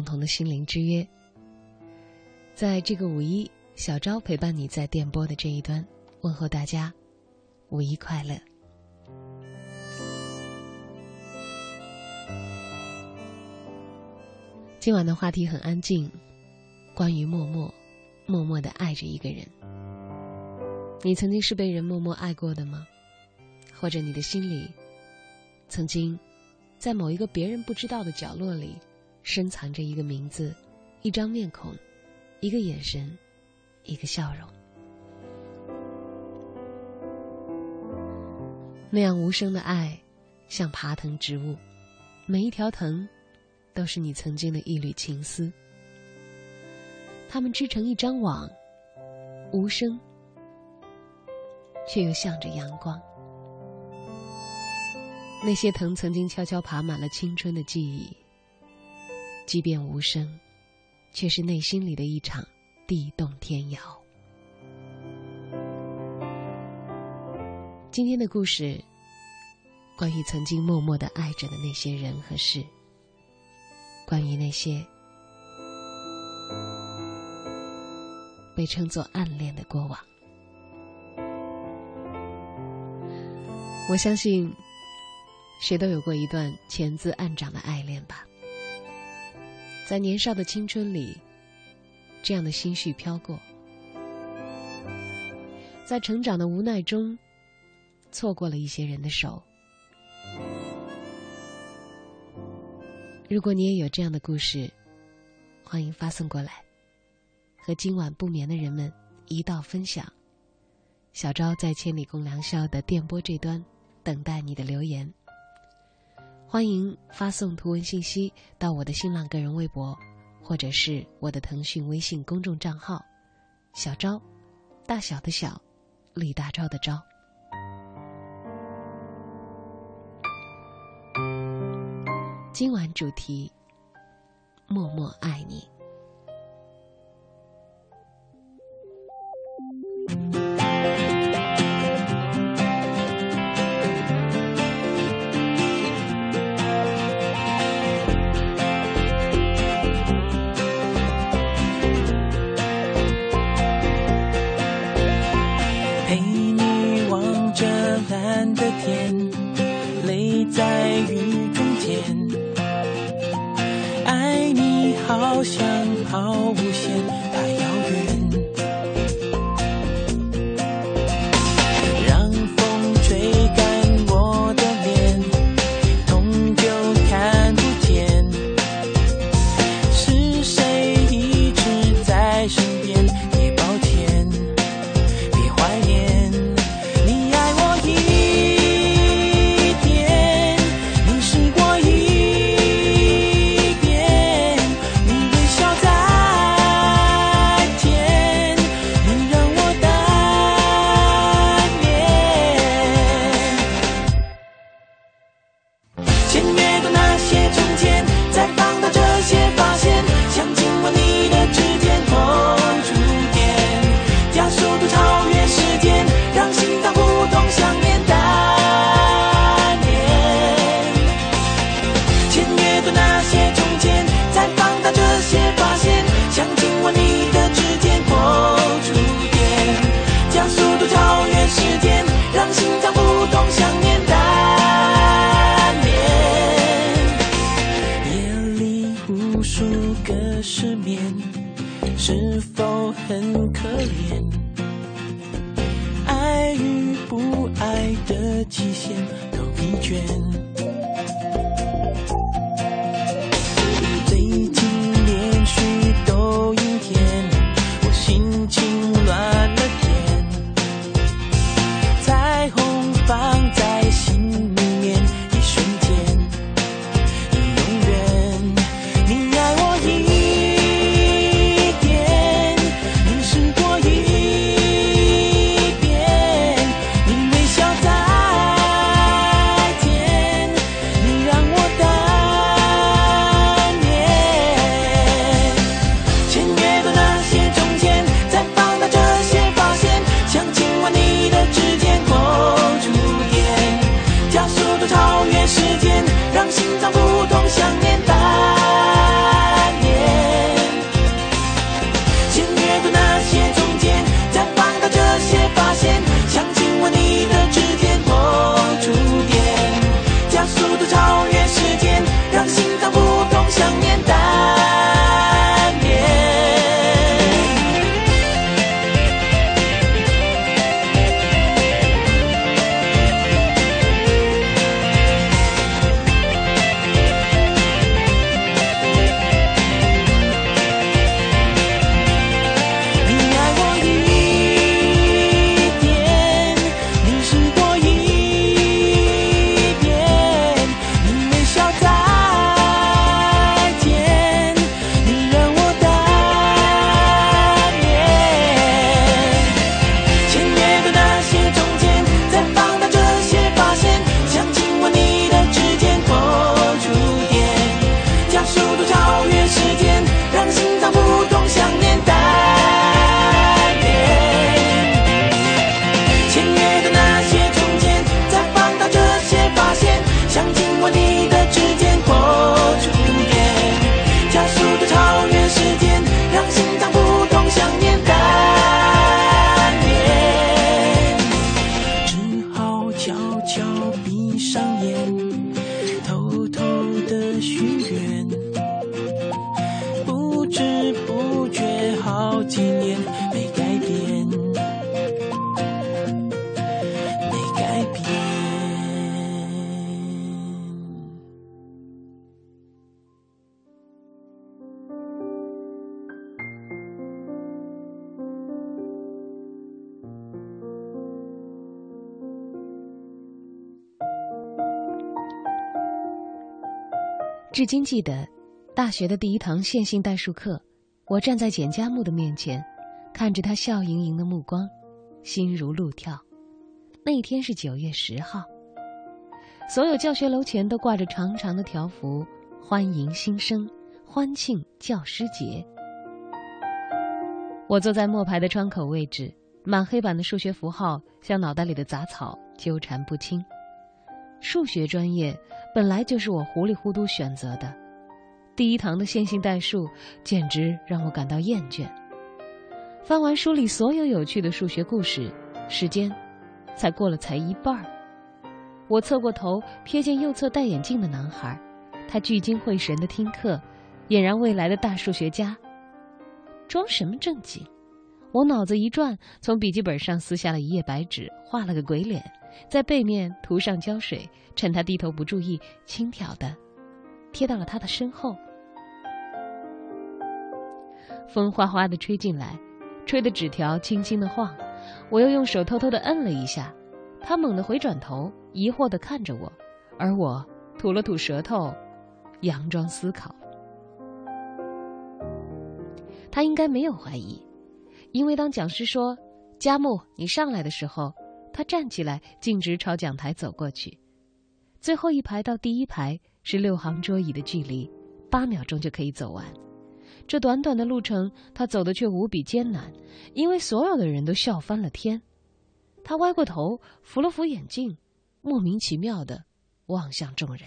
共同的心灵之约。在这个五一，小昭陪伴你在电波的这一端，问候大家五一快乐。今晚的话题很安静，关于默默，默默的爱着一个人。你曾经是被人默默爱过的吗？或者你的心里，曾经？在某一个别人不知道的角落里，深藏着一个名字、一张面孔、一个眼神、一个笑容。那样无声的爱，像爬藤植物，每一条藤都是你曾经的一缕情丝。它们织成一张网，无声，却又向着阳光。那些藤曾经悄悄爬满了青春的记忆，即便无声，却是内心里的一场地动天摇。今天的故事，关于曾经默默的爱着的那些人和事，关于那些被称作暗恋的过往。我相信。谁都有过一段潜滋暗长的爱恋吧，在年少的青春里，这样的心绪飘过，在成长的无奈中，错过了一些人的手。如果你也有这样的故事，欢迎发送过来，和今晚不眠的人们一道分享。小昭在千里共良宵的电波这端，等待你的留言。欢迎发送图文信息到我的新浪个人微博，或者是我的腾讯微信公众账号“小昭”，大小的小，李大钊的钊。今晚主题：默默爱你。抛物线太遥远的至今记得，大学的第一堂线性代数课，我站在简佳木的面前，看着他笑盈盈的目光，心如鹿跳。那一天是九月十号，所有教学楼前都挂着长长的条幅，欢迎新生，欢庆教师节。我坐在末排的窗口位置，满黑板的数学符号像脑袋里的杂草，纠缠不清。数学专业本来就是我糊里糊涂选择的，第一堂的线性代数简直让我感到厌倦。翻完书里所有有趣的数学故事，时间才过了才一半儿。我侧过头，瞥见右侧戴眼镜的男孩，他聚精会神地听课，俨然未来的大数学家。装什么正经？我脑子一转，从笔记本上撕下了一页白纸，画了个鬼脸。在背面涂上胶水，趁他低头不注意，轻挑的贴到了他的身后。风哗哗的吹进来，吹的纸条轻轻的晃。我又用手偷偷的摁了一下，他猛地回转头，疑惑的看着我，而我吐了吐舌头，佯装思考。他应该没有怀疑，因为当讲师说“佳木，你上来”的时候。他站起来，径直朝讲台走过去。最后一排到第一排是六行桌椅的距离，八秒钟就可以走完。这短短的路程，他走的却无比艰难，因为所有的人都笑翻了天。他歪过头，扶了扶眼镜，莫名其妙的望向众人。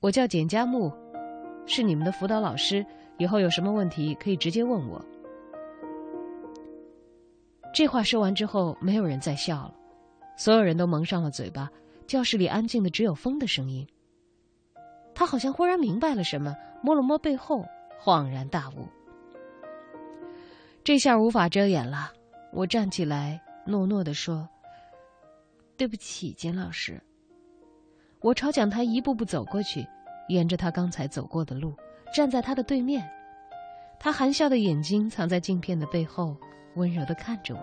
我叫简家木，是你们的辅导老师，以后有什么问题可以直接问我。这话说完之后，没有人再笑了，所有人都蒙上了嘴巴。教室里安静的只有风的声音。他好像忽然明白了什么，摸了摸背后，恍然大悟。这下无法遮掩了，我站起来，诺诺的说：“对不起，金老师。”我朝讲台一步步走过去，沿着他刚才走过的路，站在他的对面。他含笑的眼睛藏在镜片的背后。温柔的看着我，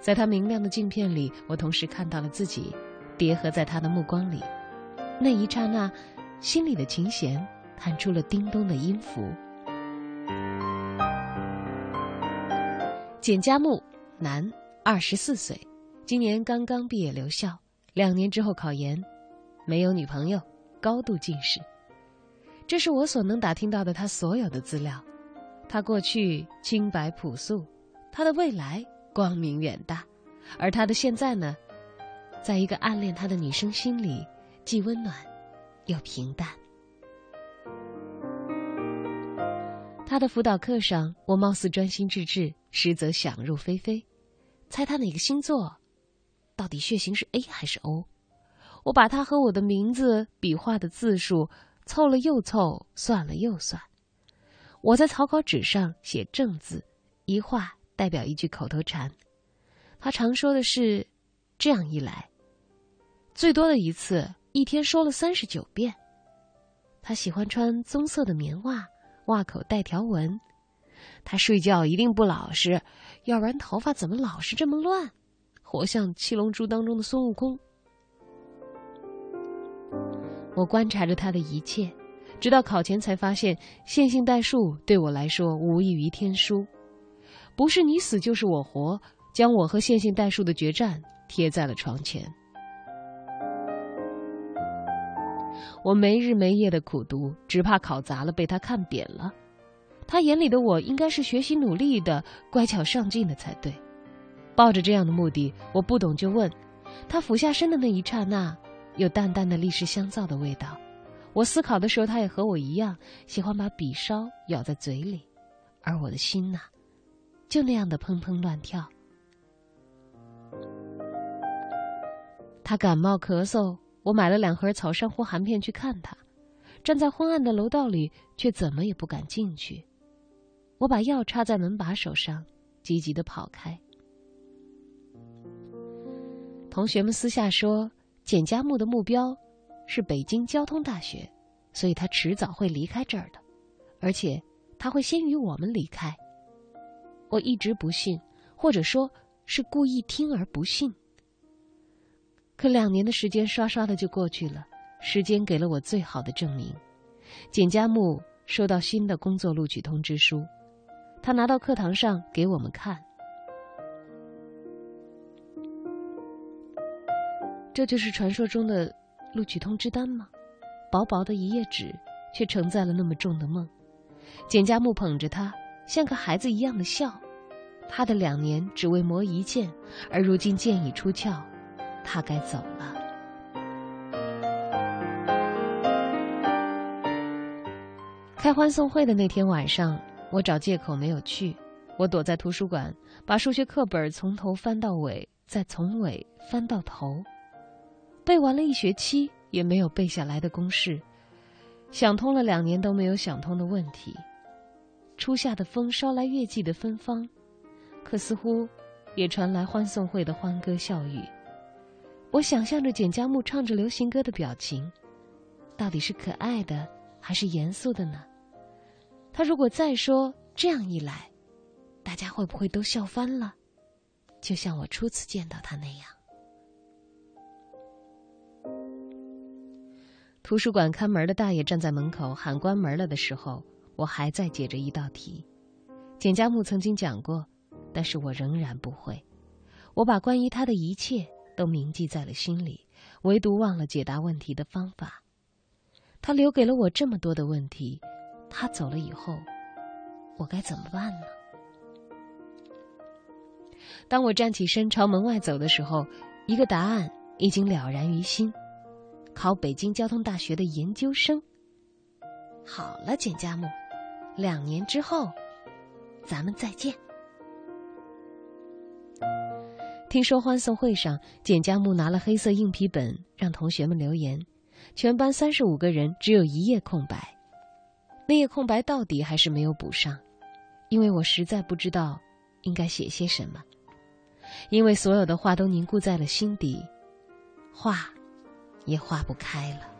在他明亮的镜片里，我同时看到了自己，叠合在他的目光里。那一刹那，心里的琴弦弹出了叮咚的音符。简佳木，男，二十四岁，今年刚刚毕业留校，两年之后考研，没有女朋友，高度近视。这是我所能打听到的他所有的资料。他过去清白朴素。他的未来光明远大，而他的现在呢，在一个暗恋他的女生心里，既温暖又平淡。他的辅导课上，我貌似专心致志，实则想入非非。猜他哪个星座？到底血型是 A 还是 O？我把他和我的名字笔画的字数凑了又凑，算了又算。我在草稿纸上写正字，一画。代表一句口头禅，他常说的是：“这样一来，最多的一次，一天说了三十九遍。”他喜欢穿棕色的棉袜，袜口带条纹。他睡觉一定不老实，要不然头发怎么老是这么乱，活像《七龙珠》当中的孙悟空。我观察着他的一切，直到考前才发现，线性代数对我来说无异于天书。不是你死就是我活，将我和线性代数的决战贴在了床前。我没日没夜的苦读，只怕考砸了被他看扁了。他眼里的我应该是学习努力的、乖巧上进的才对。抱着这样的目的，我不懂就问。他俯下身的那一刹那，有淡淡的历史香皂的味道。我思考的时候，他也和我一样，喜欢把笔梢咬在嘴里，而我的心呐。就那样的砰砰乱跳。他感冒咳嗽，我买了两盒草珊瑚含片去看他。站在昏暗的楼道里，却怎么也不敢进去。我把药插在门把手上，急急的跑开。同学们私下说，简家木的目标是北京交通大学，所以他迟早会离开这儿的，而且他会先于我们离开。我一直不信，或者说是故意听而不信。可两年的时间刷刷的就过去了，时间给了我最好的证明。简家木收到新的工作录取通知书，他拿到课堂上给我们看。这就是传说中的录取通知单吗？薄薄的一页纸，却承载了那么重的梦。简家木捧着它，像个孩子一样的笑。他的两年只为磨一剑，而如今剑已出鞘。他该走了。开欢送会的那天晚上，我找借口没有去。我躲在图书馆，把数学课本从头翻到尾，再从尾翻到头，背完了一学期也没有背下来的公式，想通了两年都没有想通的问题。初夏的风捎来月季的芬芳，可似乎也传来欢送会的欢歌笑语。我想象着简家木唱着流行歌的表情，到底是可爱的还是严肃的呢？他如果再说这样一来，大家会不会都笑翻了？就像我初次见到他那样。图书馆看门的大爷站在门口喊关门了的时候，我还在解着一道题。简家木曾经讲过，但是我仍然不会。我把关于他的一切。都铭记在了心里，唯独忘了解答问题的方法。他留给了我这么多的问题，他走了以后，我该怎么办呢？当我站起身朝门外走的时候，一个答案已经了然于心：考北京交通大学的研究生。好了，简家木，两年之后，咱们再见。听说欢送会上，简佳木拿了黑色硬皮本让同学们留言，全班三十五个人只有一页空白，那页空白到底还是没有补上，因为我实在不知道应该写些什么，因为所有的话都凝固在了心底，画也画不开了。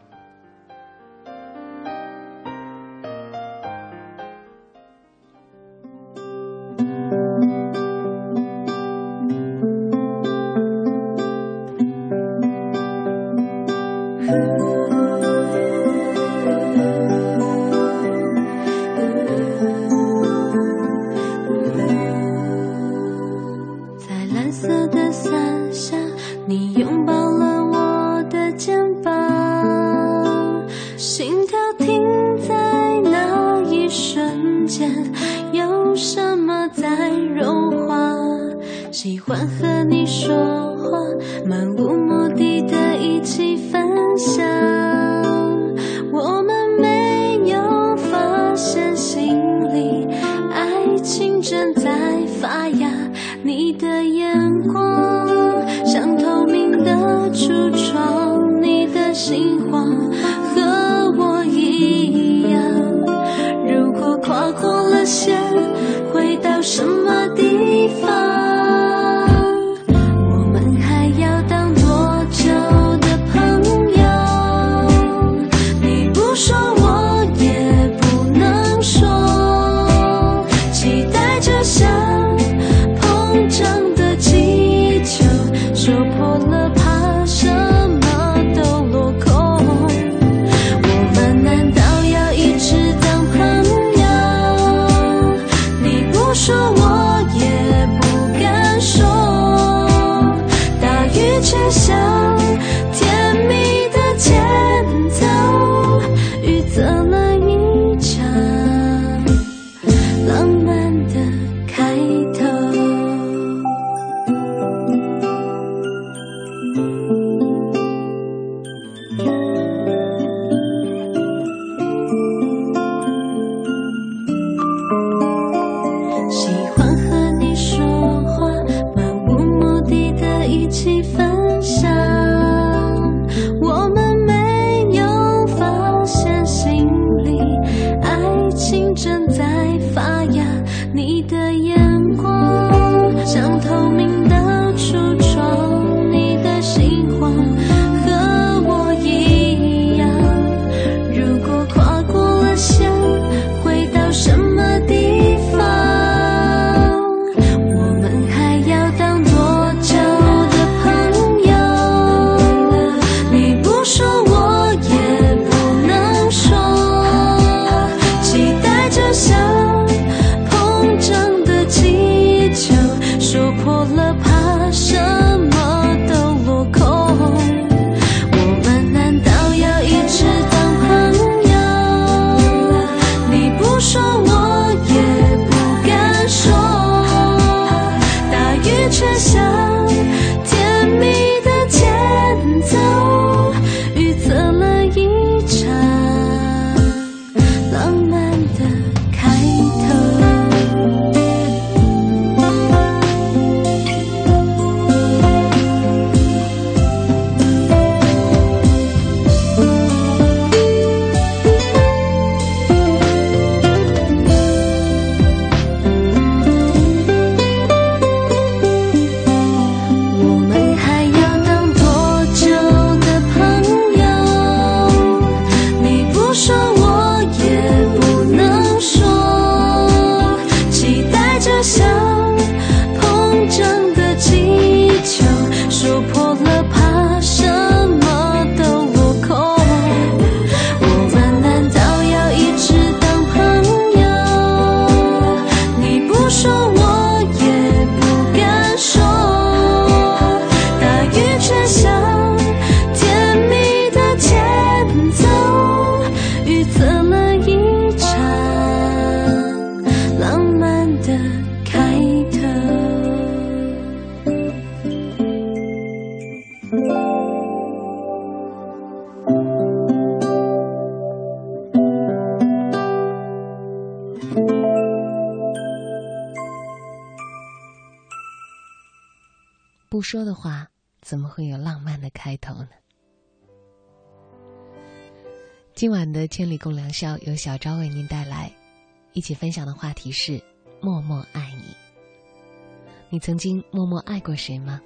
今晚的《千里共良宵》由小昭为您带来，一起分享的话题是“默默爱你”。你曾经默默爱过谁吗？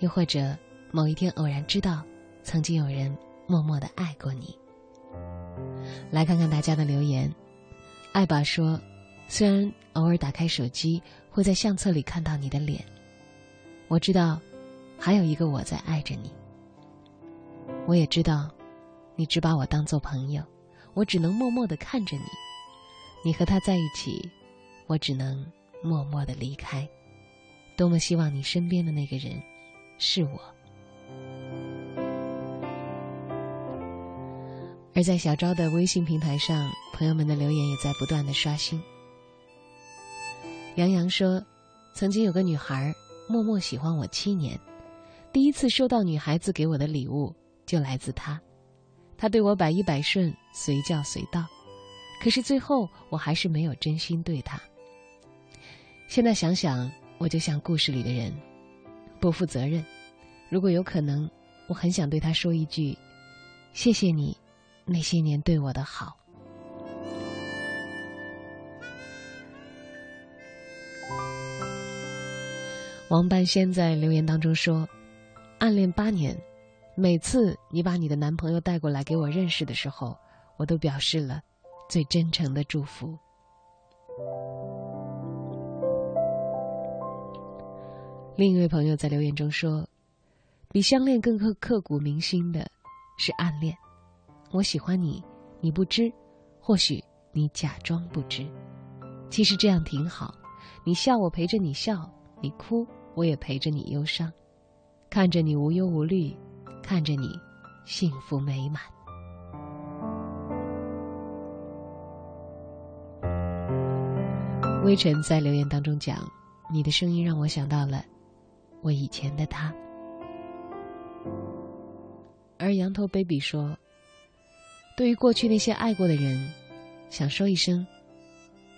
又或者某一天偶然知道，曾经有人默默的爱过你？来看看大家的留言。爱宝说，虽然偶尔打开手机会在相册里看到你的脸。我知道，还有一个我在爱着你。我也知道，你只把我当做朋友，我只能默默的看着你。你和他在一起，我只能默默的离开。多么希望你身边的那个人是我。而在小昭的微信平台上，朋友们的留言也在不断的刷新。杨洋说：“曾经有个女孩。”默默喜欢我七年，第一次收到女孩子给我的礼物就来自他，他对我百依百顺，随叫随到，可是最后我还是没有真心对他。现在想想，我就像故事里的人，不负责任。如果有可能，我很想对他说一句：“谢谢你，那些年对我的好。”王半仙在留言当中说：“暗恋八年，每次你把你的男朋友带过来给我认识的时候，我都表示了最真诚的祝福。”另一位朋友在留言中说：“比相恋更刻刻骨铭心的是暗恋。我喜欢你，你不知，或许你假装不知。其实这样挺好，你笑我陪着你笑，你哭。”我也陪着你忧伤，看着你无忧无虑，看着你幸福美满。微尘在留言当中讲：“你的声音让我想到了我以前的他。”而羊头 baby 说：“对于过去那些爱过的人，想说一声，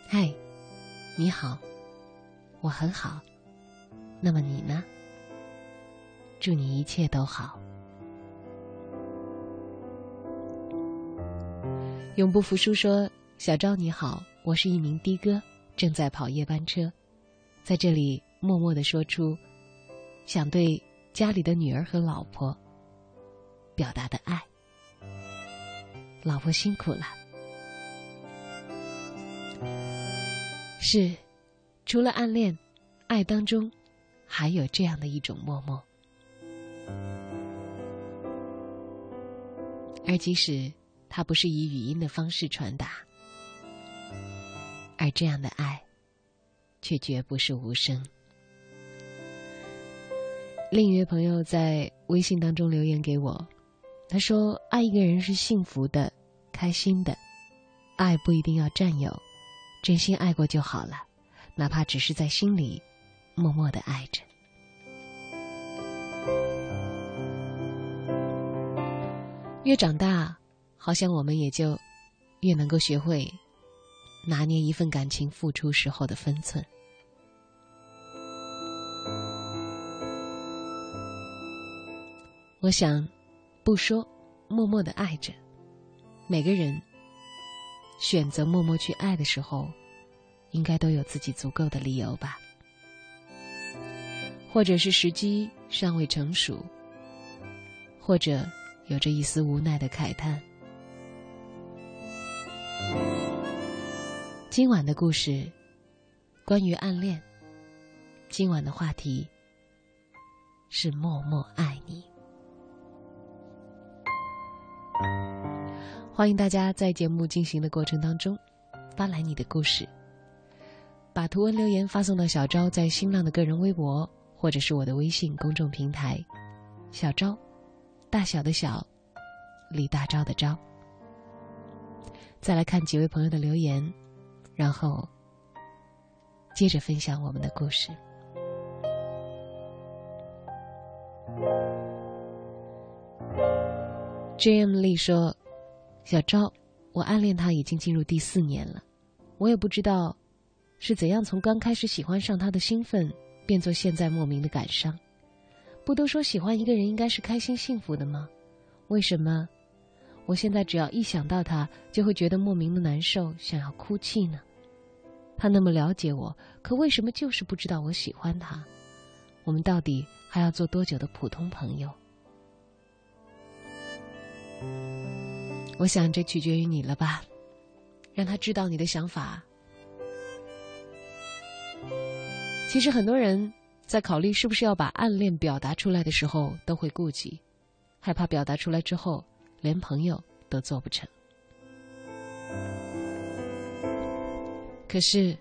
嗨，你好，我很好。”那么你呢？祝你一切都好。永不服输说：“小赵你好，我是一名的哥，正在跑夜班车，在这里默默的说出想对家里的女儿和老婆表达的爱。老婆辛苦了。是，除了暗恋，爱当中。”还有这样的一种默默，而即使它不是以语音的方式传达，而这样的爱，却绝不是无声。另一位朋友在微信当中留言给我，他说：“爱一个人是幸福的、开心的，爱不一定要占有，真心爱过就好了，哪怕只是在心里。”默默的爱着，越长大，好像我们也就越能够学会拿捏一份感情付出时候的分寸。我想，不说，默默的爱着。每个人选择默默去爱的时候，应该都有自己足够的理由吧。或者是时机尚未成熟，或者有着一丝无奈的慨叹。今晚的故事，关于暗恋。今晚的话题是默默爱你。欢迎大家在节目进行的过程当中发来你的故事，把图文留言发送到小昭在新浪的个人微博。或者是我的微信公众平台，小昭，大小的小，李大钊的昭。再来看几位朋友的留言，然后接着分享我们的故事。J.M. 丽说：“小昭，我暗恋他已经进入第四年了，我也不知道是怎样从刚开始喜欢上他的兴奋，变作现在莫名的感伤。不都说喜欢一个人应该是开心幸福的吗？为什么我现在只要一想到他，就会觉得莫名的难受，想要哭泣呢？他那么了解我，可为什么就是不知道我喜欢他？我们到底还要做多久的普通朋友？”我想，这取决于你了吧，让他知道你的想法。其实，很多人在考虑是不是要把暗恋表达出来的时候，都会顾忌，害怕表达出来之后，连朋友都做不成。可是，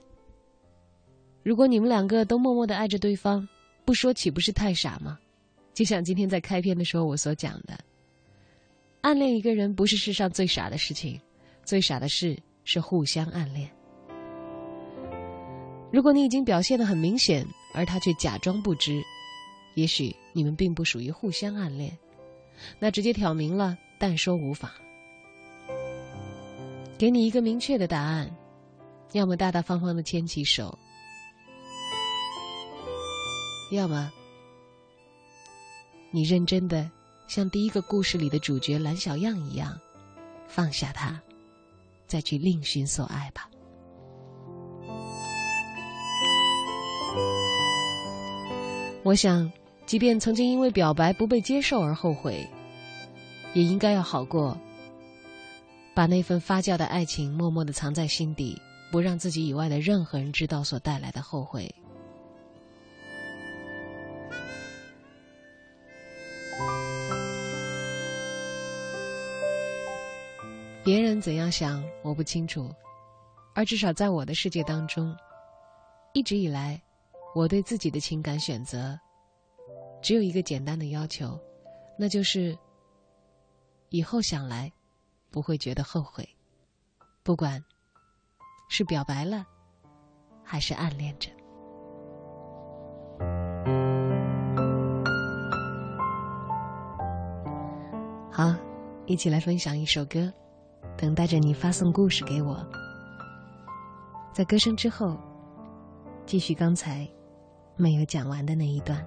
如果你们两个都默默的爱着对方，不说岂不是太傻吗？就像今天在开篇的时候我所讲的。暗恋一个人不是世上最傻的事情，最傻的事是互相暗恋。如果你已经表现的很明显，而他却假装不知，也许你们并不属于互相暗恋，那直接挑明了，但说无妨。给你一个明确的答案，要么大大方方的牵起手，要么你认真的。像第一个故事里的主角蓝小样一样，放下他，再去另寻所爱吧。我想，即便曾经因为表白不被接受而后悔，也应该要好过把那份发酵的爱情默默的藏在心底，不让自己以外的任何人知道所带来的后悔。别人怎样想我不清楚，而至少在我的世界当中，一直以来，我对自己的情感选择，只有一个简单的要求，那就是以后想来，不会觉得后悔，不管是表白了，还是暗恋着。好，一起来分享一首歌。等待着你发送故事给我，在歌声之后，继续刚才没有讲完的那一段。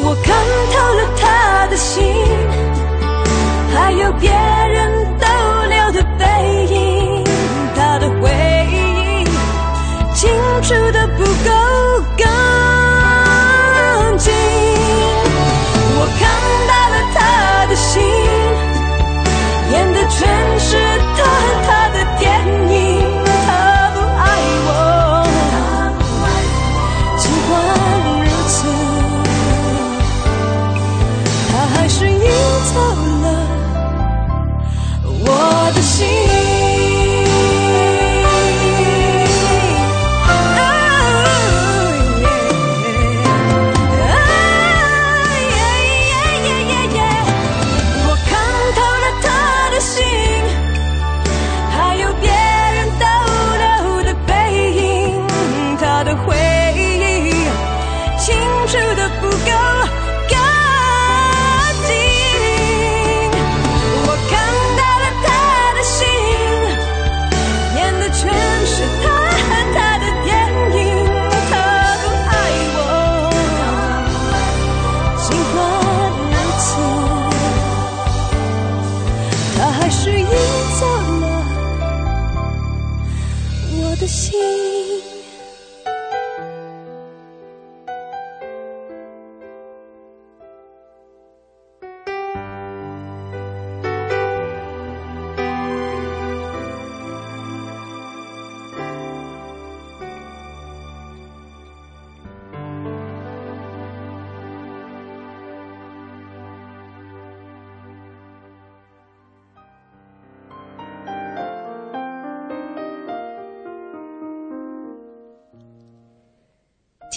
我看透了他的心。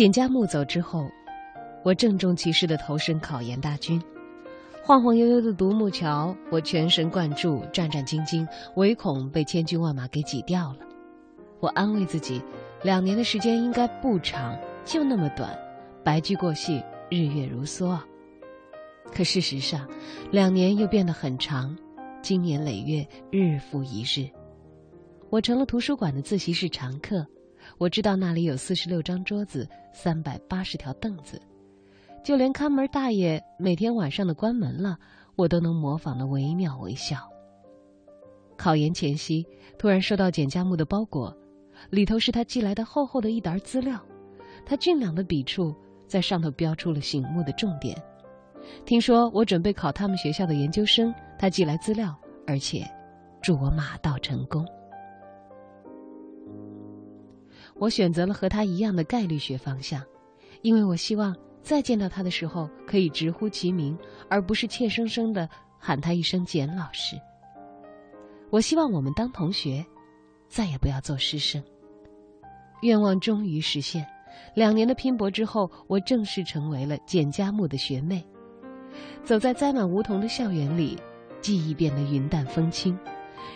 简家木走之后，我郑重其事的投身考研大军。晃晃悠悠的独木桥，我全神贯注、战战兢兢，唯恐被千军万马给挤掉了。我安慰自己，两年的时间应该不长，就那么短，白驹过隙，日月如梭。可事实上，两年又变得很长，经年累月，日复一日。我成了图书馆的自习室常客。我知道那里有四十六张桌子，三百八十条凳子，就连看门大爷每天晚上的关门了，我都能模仿的惟妙惟肖。考研前夕，突然收到简家木的包裹，里头是他寄来的厚厚的一沓资料，他俊朗的笔触在上头标出了醒目的重点。听说我准备考他们学校的研究生，他寄来资料，而且祝我马到成功。我选择了和他一样的概率学方向，因为我希望再见到他的时候可以直呼其名，而不是怯生生的喊他一声简老师。我希望我们当同学，再也不要做师生。愿望终于实现，两年的拼搏之后，我正式成为了简家木的学妹。走在栽满梧桐的校园里，记忆变得云淡风轻，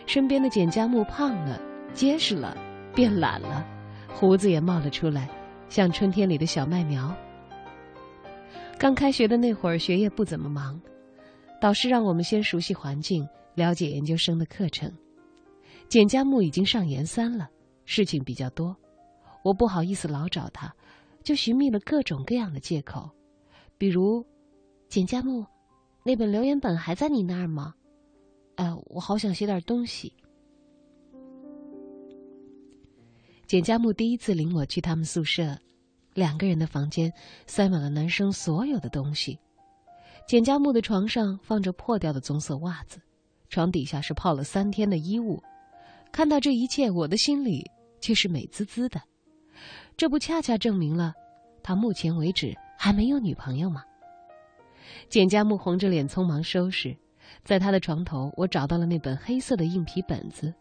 身边的简家木胖了，结实了，变懒了。胡子也冒了出来，像春天里的小麦苗。刚开学的那会儿，学业不怎么忙，导师让我们先熟悉环境，了解研究生的课程。简家木已经上研三了，事情比较多，我不好意思老找他，就寻觅了各种各样的借口，比如，简家木，那本留言本还在你那儿吗？哎，我好想写点东西。简家木第一次领我去他们宿舍，两个人的房间塞满了男生所有的东西。简家木的床上放着破掉的棕色袜子，床底下是泡了三天的衣物。看到这一切，我的心里却是美滋滋的。这不恰恰证明了他目前为止还没有女朋友吗？简家木红着脸匆忙收拾，在他的床头，我找到了那本黑色的硬皮本子，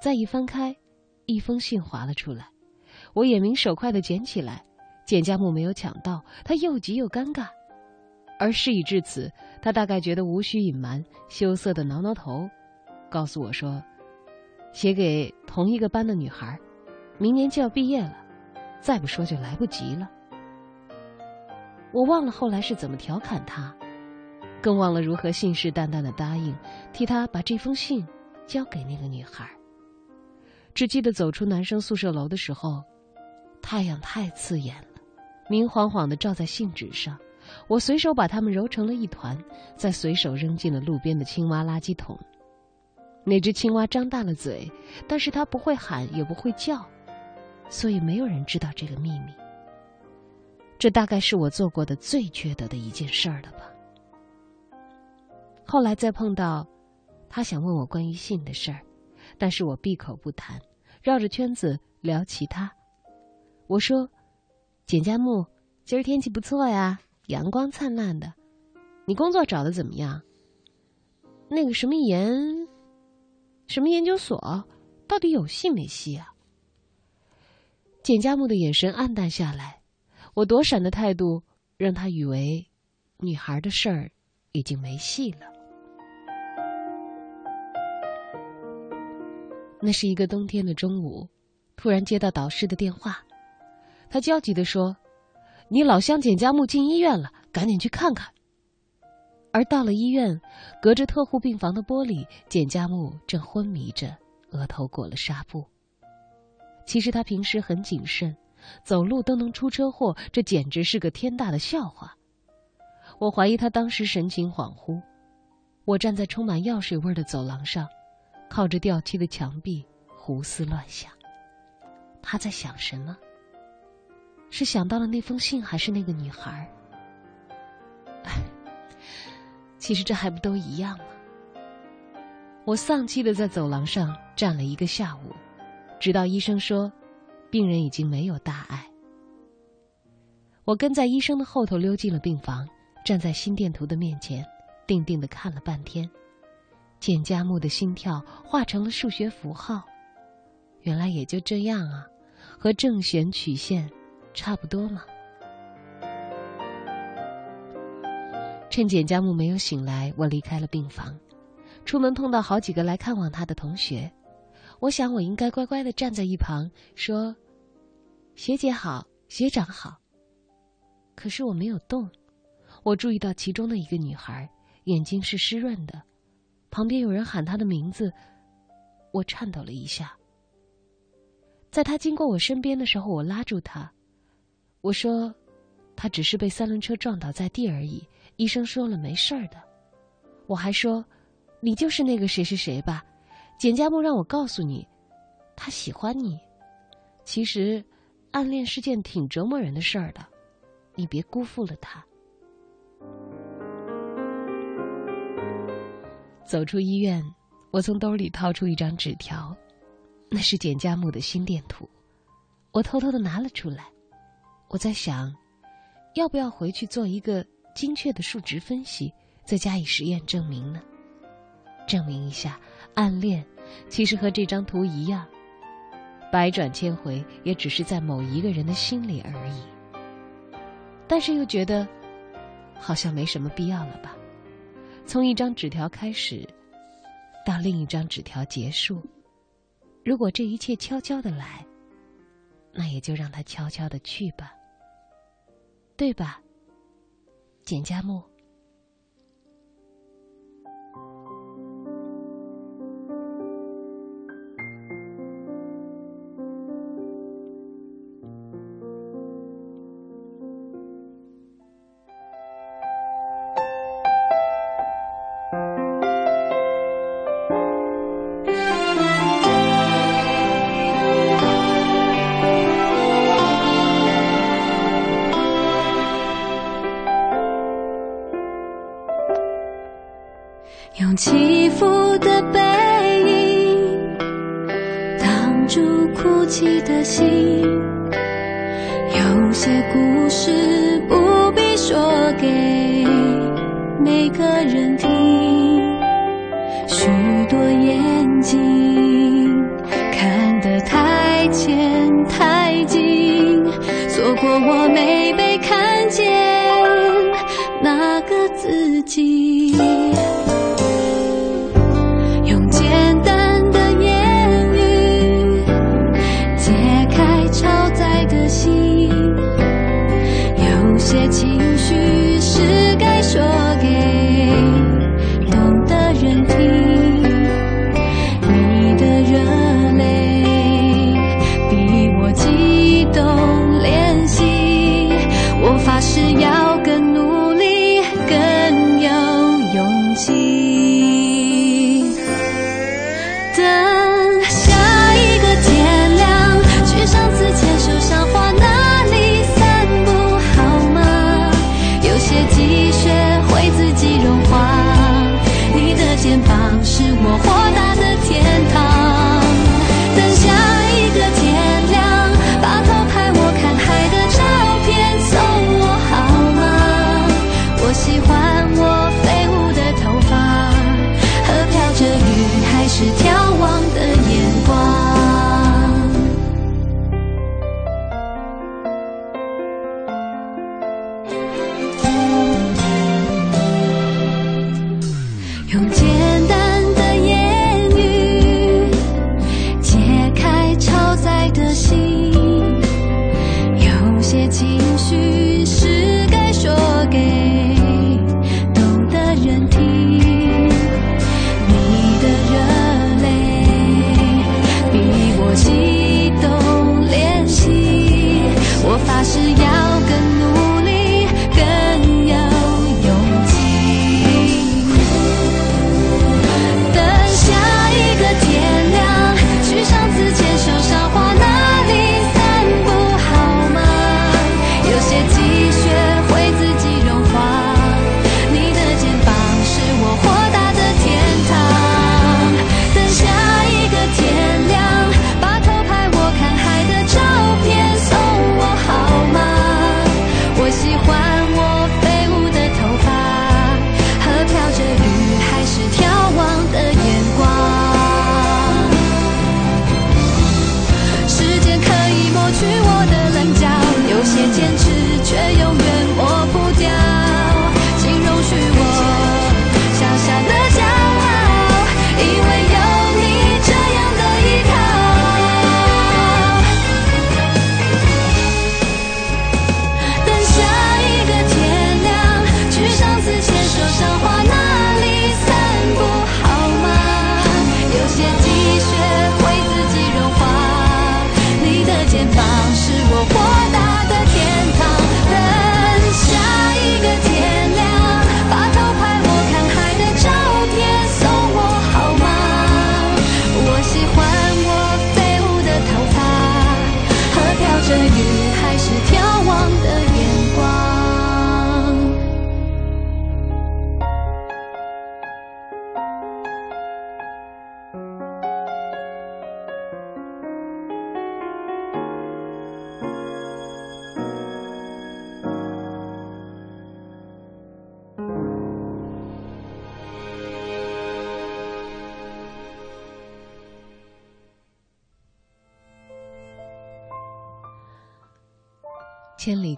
再一翻开。一封信划了出来，我眼明手快的捡起来，简家木没有抢到，他又急又尴尬。而事已至此，他大概觉得无需隐瞒，羞涩的挠挠头，告诉我说：“写给同一个班的女孩，明年就要毕业了，再不说就来不及了。”我忘了后来是怎么调侃他，更忘了如何信誓旦旦的答应替他把这封信交给那个女孩。只记得走出男生宿舍楼的时候，太阳太刺眼了，明晃晃的照在信纸上。我随手把它们揉成了一团，再随手扔进了路边的青蛙垃圾桶。那只青蛙张大了嘴，但是它不会喊，也不会叫，所以没有人知道这个秘密。这大概是我做过的最缺德的一件事儿了吧。后来再碰到，他想问我关于信的事儿，但是我闭口不谈。绕着圈子聊其他，我说：“简家木，今儿天气不错呀，阳光灿烂的。你工作找的怎么样？那个什么研，什么研究所，到底有戏没戏啊？”简家木的眼神黯淡下来，我躲闪的态度让他以为女孩的事儿已经没戏了。那是一个冬天的中午，突然接到导师的电话，他焦急地说：“你老乡简家木进医院了，赶紧去看看。”而到了医院，隔着特护病房的玻璃，简家木正昏迷着，额头裹了纱布。其实他平时很谨慎，走路都能出车祸，这简直是个天大的笑话。我怀疑他当时神情恍惚。我站在充满药水味的走廊上。靠着掉漆的墙壁胡思乱想。他在想什么？是想到了那封信，还是那个女孩？哎，其实这还不都一样吗？我丧气的在走廊上站了一个下午，直到医生说，病人已经没有大碍。我跟在医生的后头溜进了病房，站在心电图的面前，定定的看了半天。简家木的心跳画成了数学符号，原来也就这样啊，和正弦曲线差不多嘛。趁简家木没有醒来，我离开了病房，出门碰到好几个来看望他的同学，我想我应该乖乖的站在一旁说：“学姐好，学长好。”可是我没有动，我注意到其中的一个女孩眼睛是湿润的。旁边有人喊他的名字，我颤抖了一下。在他经过我身边的时候，我拉住他，我说：“他只是被三轮车撞倒在地而已，医生说了没事儿的。”我还说：“你就是那个谁谁谁吧？”简家木让我告诉你，他喜欢你。其实，暗恋是件挺折磨人的事儿的，你别辜负了他。走出医院，我从兜里掏出一张纸条，那是简家木的心电图，我偷偷的拿了出来。我在想，要不要回去做一个精确的数值分析，再加以实验证明呢？证明一下，暗恋其实和这张图一样，百转千回，也只是在某一个人的心里而已。但是又觉得，好像没什么必要了吧。从一张纸条开始，到另一张纸条结束。如果这一切悄悄的来，那也就让它悄悄的去吧，对吧，简嘉木？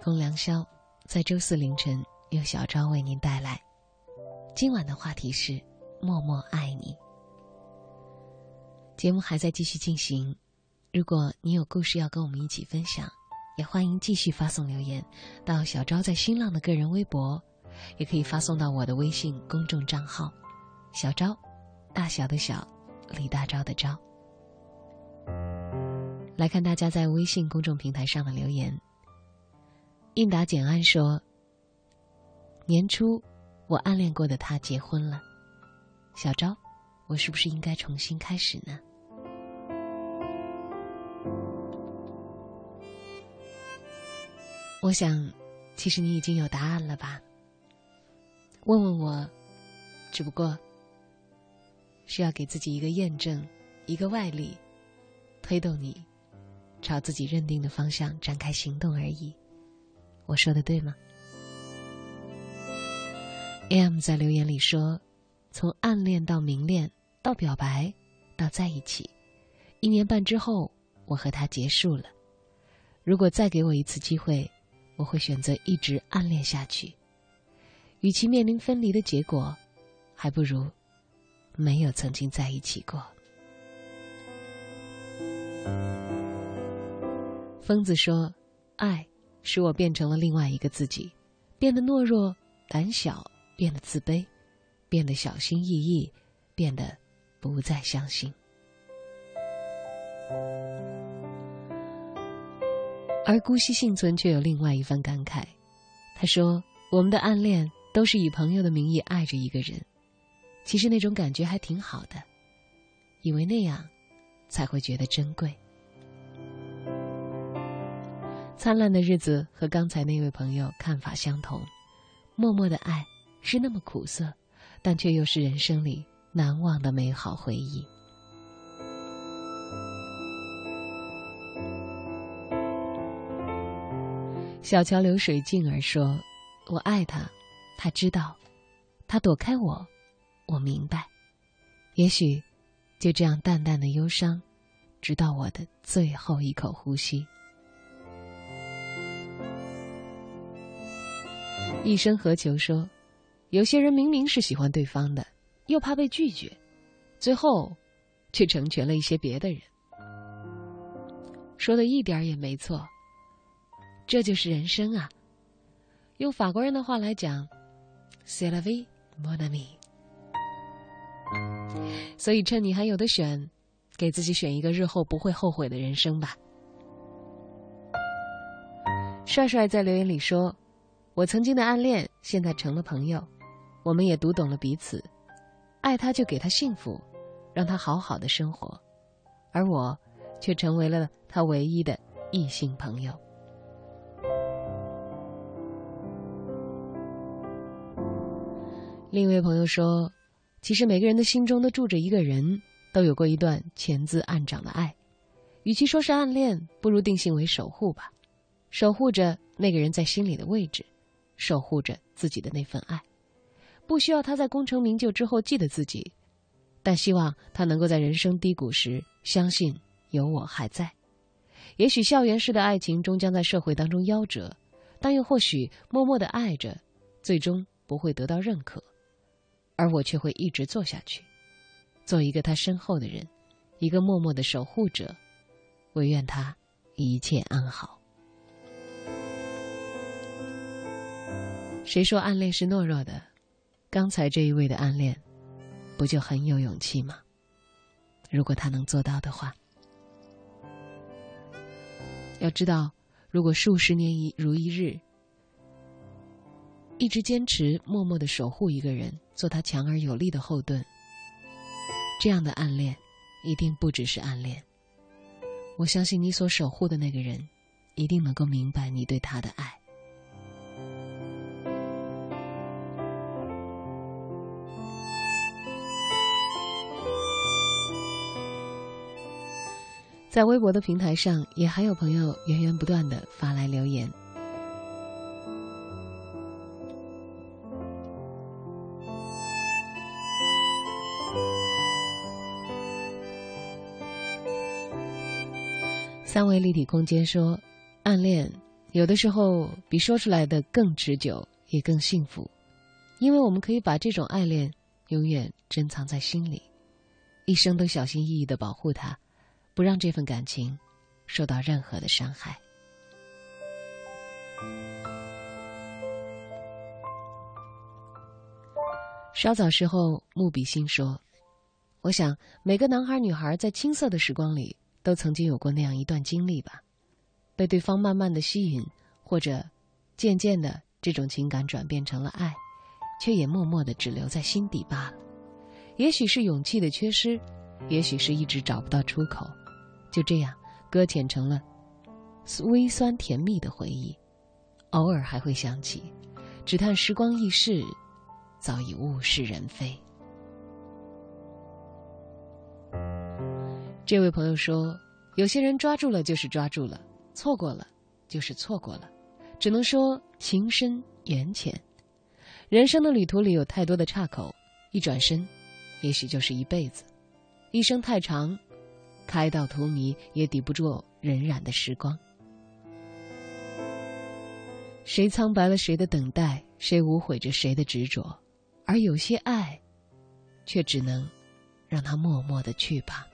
千里共良宵，在周四凌晨由小昭为您带来。今晚的话题是“默默爱你”。节目还在继续进行，如果你有故事要跟我们一起分享，也欢迎继续发送留言到小昭在新浪的个人微博，也可以发送到我的微信公众账号“小昭”，大小的小，李大钊的钊。来看大家在微信公众平台上的留言。应答简安说：“年初，我暗恋过的他结婚了。小昭，我是不是应该重新开始呢？”我想，其实你已经有答案了吧？问问我，只不过需要给自己一个验证，一个外力，推动你朝自己认定的方向展开行动而已。我说的对吗？M 在留言里说：“从暗恋到明恋，到表白，到在一起，一年半之后，我和他结束了。如果再给我一次机会，我会选择一直暗恋下去。与其面临分离的结果，还不如没有曾经在一起过。”疯子说：“爱。”使我变成了另外一个自己，变得懦弱、胆小，变得自卑，变得小心翼翼，变得不再相信。而姑息幸存却有另外一番感慨，他说：“我们的暗恋都是以朋友的名义爱着一个人，其实那种感觉还挺好的，以为那样才会觉得珍贵。”灿烂的日子和刚才那位朋友看法相同，默默的爱是那么苦涩，但却又是人生里难忘的美好回忆。小桥流水静儿说：“我爱他，他知道，他躲开我，我明白。也许，就这样淡淡的忧伤，直到我的最后一口呼吸。”一生何求说，有些人明明是喜欢对方的，又怕被拒绝，最后却成全了一些别的人。说的一点也没错，这就是人生啊。用法国人的话来讲，“c'est la vie, mon ami”。所以趁你还有的选，给自己选一个日后不会后悔的人生吧。帅帅在留言里说。我曾经的暗恋，现在成了朋友，我们也读懂了彼此。爱他就给他幸福，让他好好的生活，而我，却成为了他唯一的异性朋友。另一位朋友说：“其实每个人的心中都住着一个人，都有过一段潜滋暗长的爱，与其说是暗恋，不如定性为守护吧，守护着那个人在心里的位置。”守护着自己的那份爱，不需要他在功成名就之后记得自己，但希望他能够在人生低谷时相信有我还在。也许校园式的爱情终将在社会当中夭折，但又或许默默的爱着，最终不会得到认可，而我却会一直做下去，做一个他身后的人，一个默默的守护者。唯愿他一切安好。谁说暗恋是懦弱的？刚才这一位的暗恋，不就很有勇气吗？如果他能做到的话，要知道，如果数十年一如一日，一直坚持默默的守护一个人，做他强而有力的后盾，这样的暗恋，一定不只是暗恋。我相信你所守护的那个人，一定能够明白你对他的爱。在微博的平台上，也还有朋友源源不断的发来留言。三维立体空间说：“暗恋有的时候比说出来的更持久，也更幸福，因为我们可以把这种爱恋永远珍藏在心里，一生都小心翼翼的保护它，不让这份感情受到任何的伤害。稍早时候，穆比心说：“我想每个男孩女孩在青涩的时光里，都曾经有过那样一段经历吧，被对方慢慢的吸引，或者渐渐的这种情感转变成了爱，却也默默的只留在心底罢了。也许是勇气的缺失，也许是一直找不到出口，就这样搁浅成了微酸甜蜜的回忆，偶尔还会想起，只叹时光易逝。”早已物是人非。这位朋友说：“有些人抓住了就是抓住了，错过了就是错过了，只能说情深缘浅。人生的旅途里有太多的岔口，一转身，也许就是一辈子。一生太长，开到荼蘼也抵不住荏苒的时光。谁苍白了谁的等待，谁无悔着谁的执着。”而有些爱，却只能让它默默的去吧。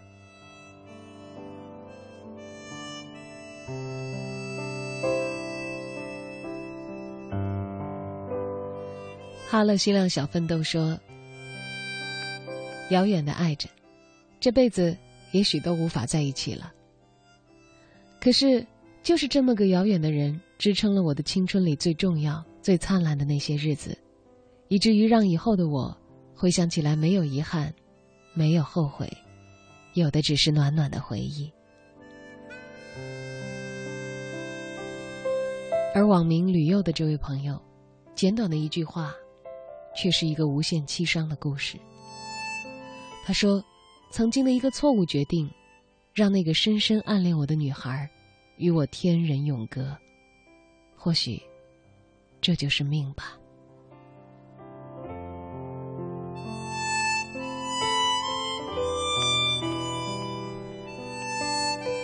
哈勒希亮小奋斗说：“遥远的爱着，这辈子也许都无法在一起了。可是，就是这么个遥远的人，支撑了我的青春里最重要、最灿烂的那些日子。”以至于让以后的我回想起来没有遗憾，没有后悔，有的只是暖暖的回忆。而网名吕佑的这位朋友，简短的一句话，却是一个无限凄伤的故事。他说：“曾经的一个错误决定，让那个深深暗恋我的女孩，与我天人永隔。或许，这就是命吧。”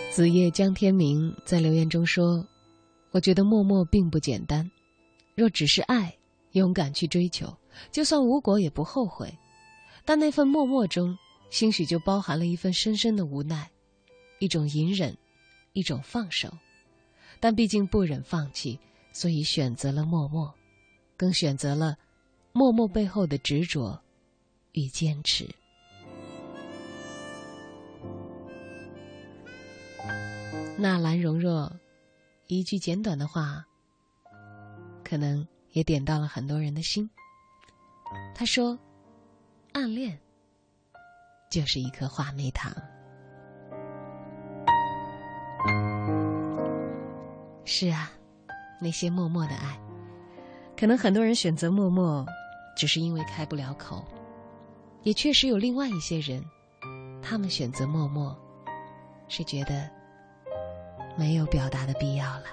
子夜江天明在留言中说：“我觉得默默并不简单，若只是爱，勇敢去追求，就算无果也不后悔。但那份默默中，兴许就包含了一份深深的无奈，一种隐忍，一种放手。但毕竟不忍放弃，所以选择了默默，更选择了默默背后的执着与坚持。”纳兰容若一句简短的话，可能也点到了很多人的心。他说：“暗恋就是一颗话梅糖。”是啊，那些默默的爱，可能很多人选择默默，只是因为开不了口；也确实有另外一些人，他们选择默默，是觉得。没有表达的必要了。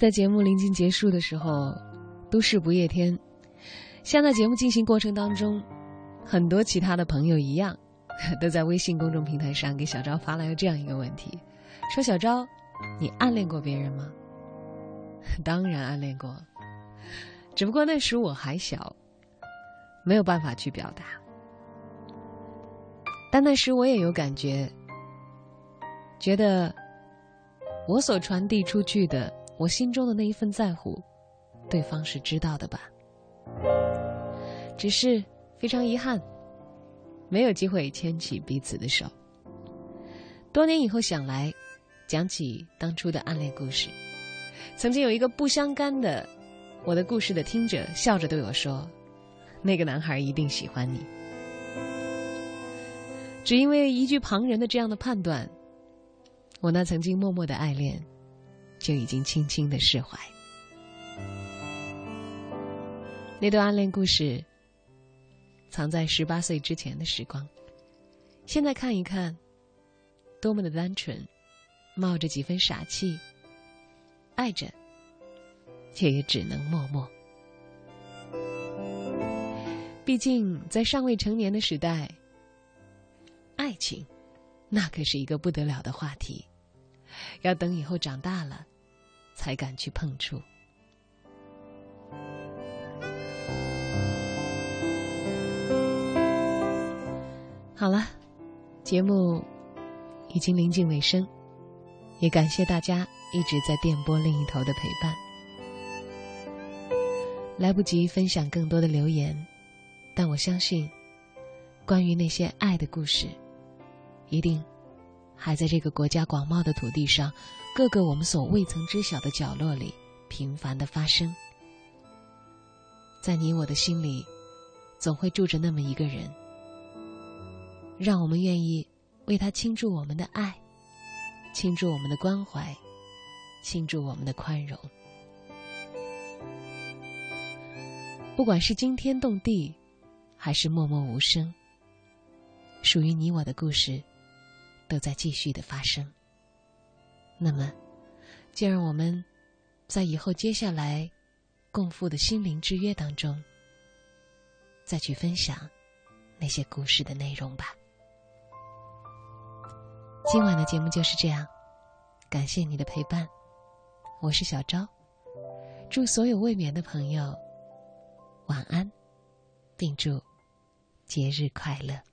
在节目临近结束的时候，都市不夜天，像在节目进行过程当中，很多其他的朋友一样，都在微信公众平台上给小昭发来了这样一个问题：说小昭，你暗恋过别人吗？当然暗恋过，只不过那时我还小，没有办法去表达。但那时我也有感觉，觉得我所传递出去的。我心中的那一份在乎，对方是知道的吧？只是非常遗憾，没有机会牵起彼此的手。多年以后想来，讲起当初的暗恋故事，曾经有一个不相干的我的故事的听者笑着对我说：“那个男孩一定喜欢你。”只因为一句旁人的这样的判断，我那曾经默默的爱恋。就已经轻轻的释怀。那段暗恋故事，藏在十八岁之前的时光。现在看一看，多么的单纯，冒着几分傻气，爱着，却也只能默默。毕竟在尚未成年的时代，爱情，那可是一个不得了的话题。要等以后长大了。才敢去碰触。好了，节目已经临近尾声，也感谢大家一直在电波另一头的陪伴。来不及分享更多的留言，但我相信，关于那些爱的故事，一定。还在这个国家广袤的土地上，各个我们所未曾知晓的角落里，频繁的发生。在你我的心里，总会住着那么一个人，让我们愿意为他倾注我们的爱，倾注我们的关怀，倾注我们的宽容。不管是惊天动地，还是默默无声，属于你我的故事。都在继续的发生。那么，就让我们在以后接下来共赴的心灵之约当中，再去分享那些故事的内容吧。今晚的节目就是这样，感谢你的陪伴，我是小昭，祝所有未眠的朋友晚安，并祝节日快乐。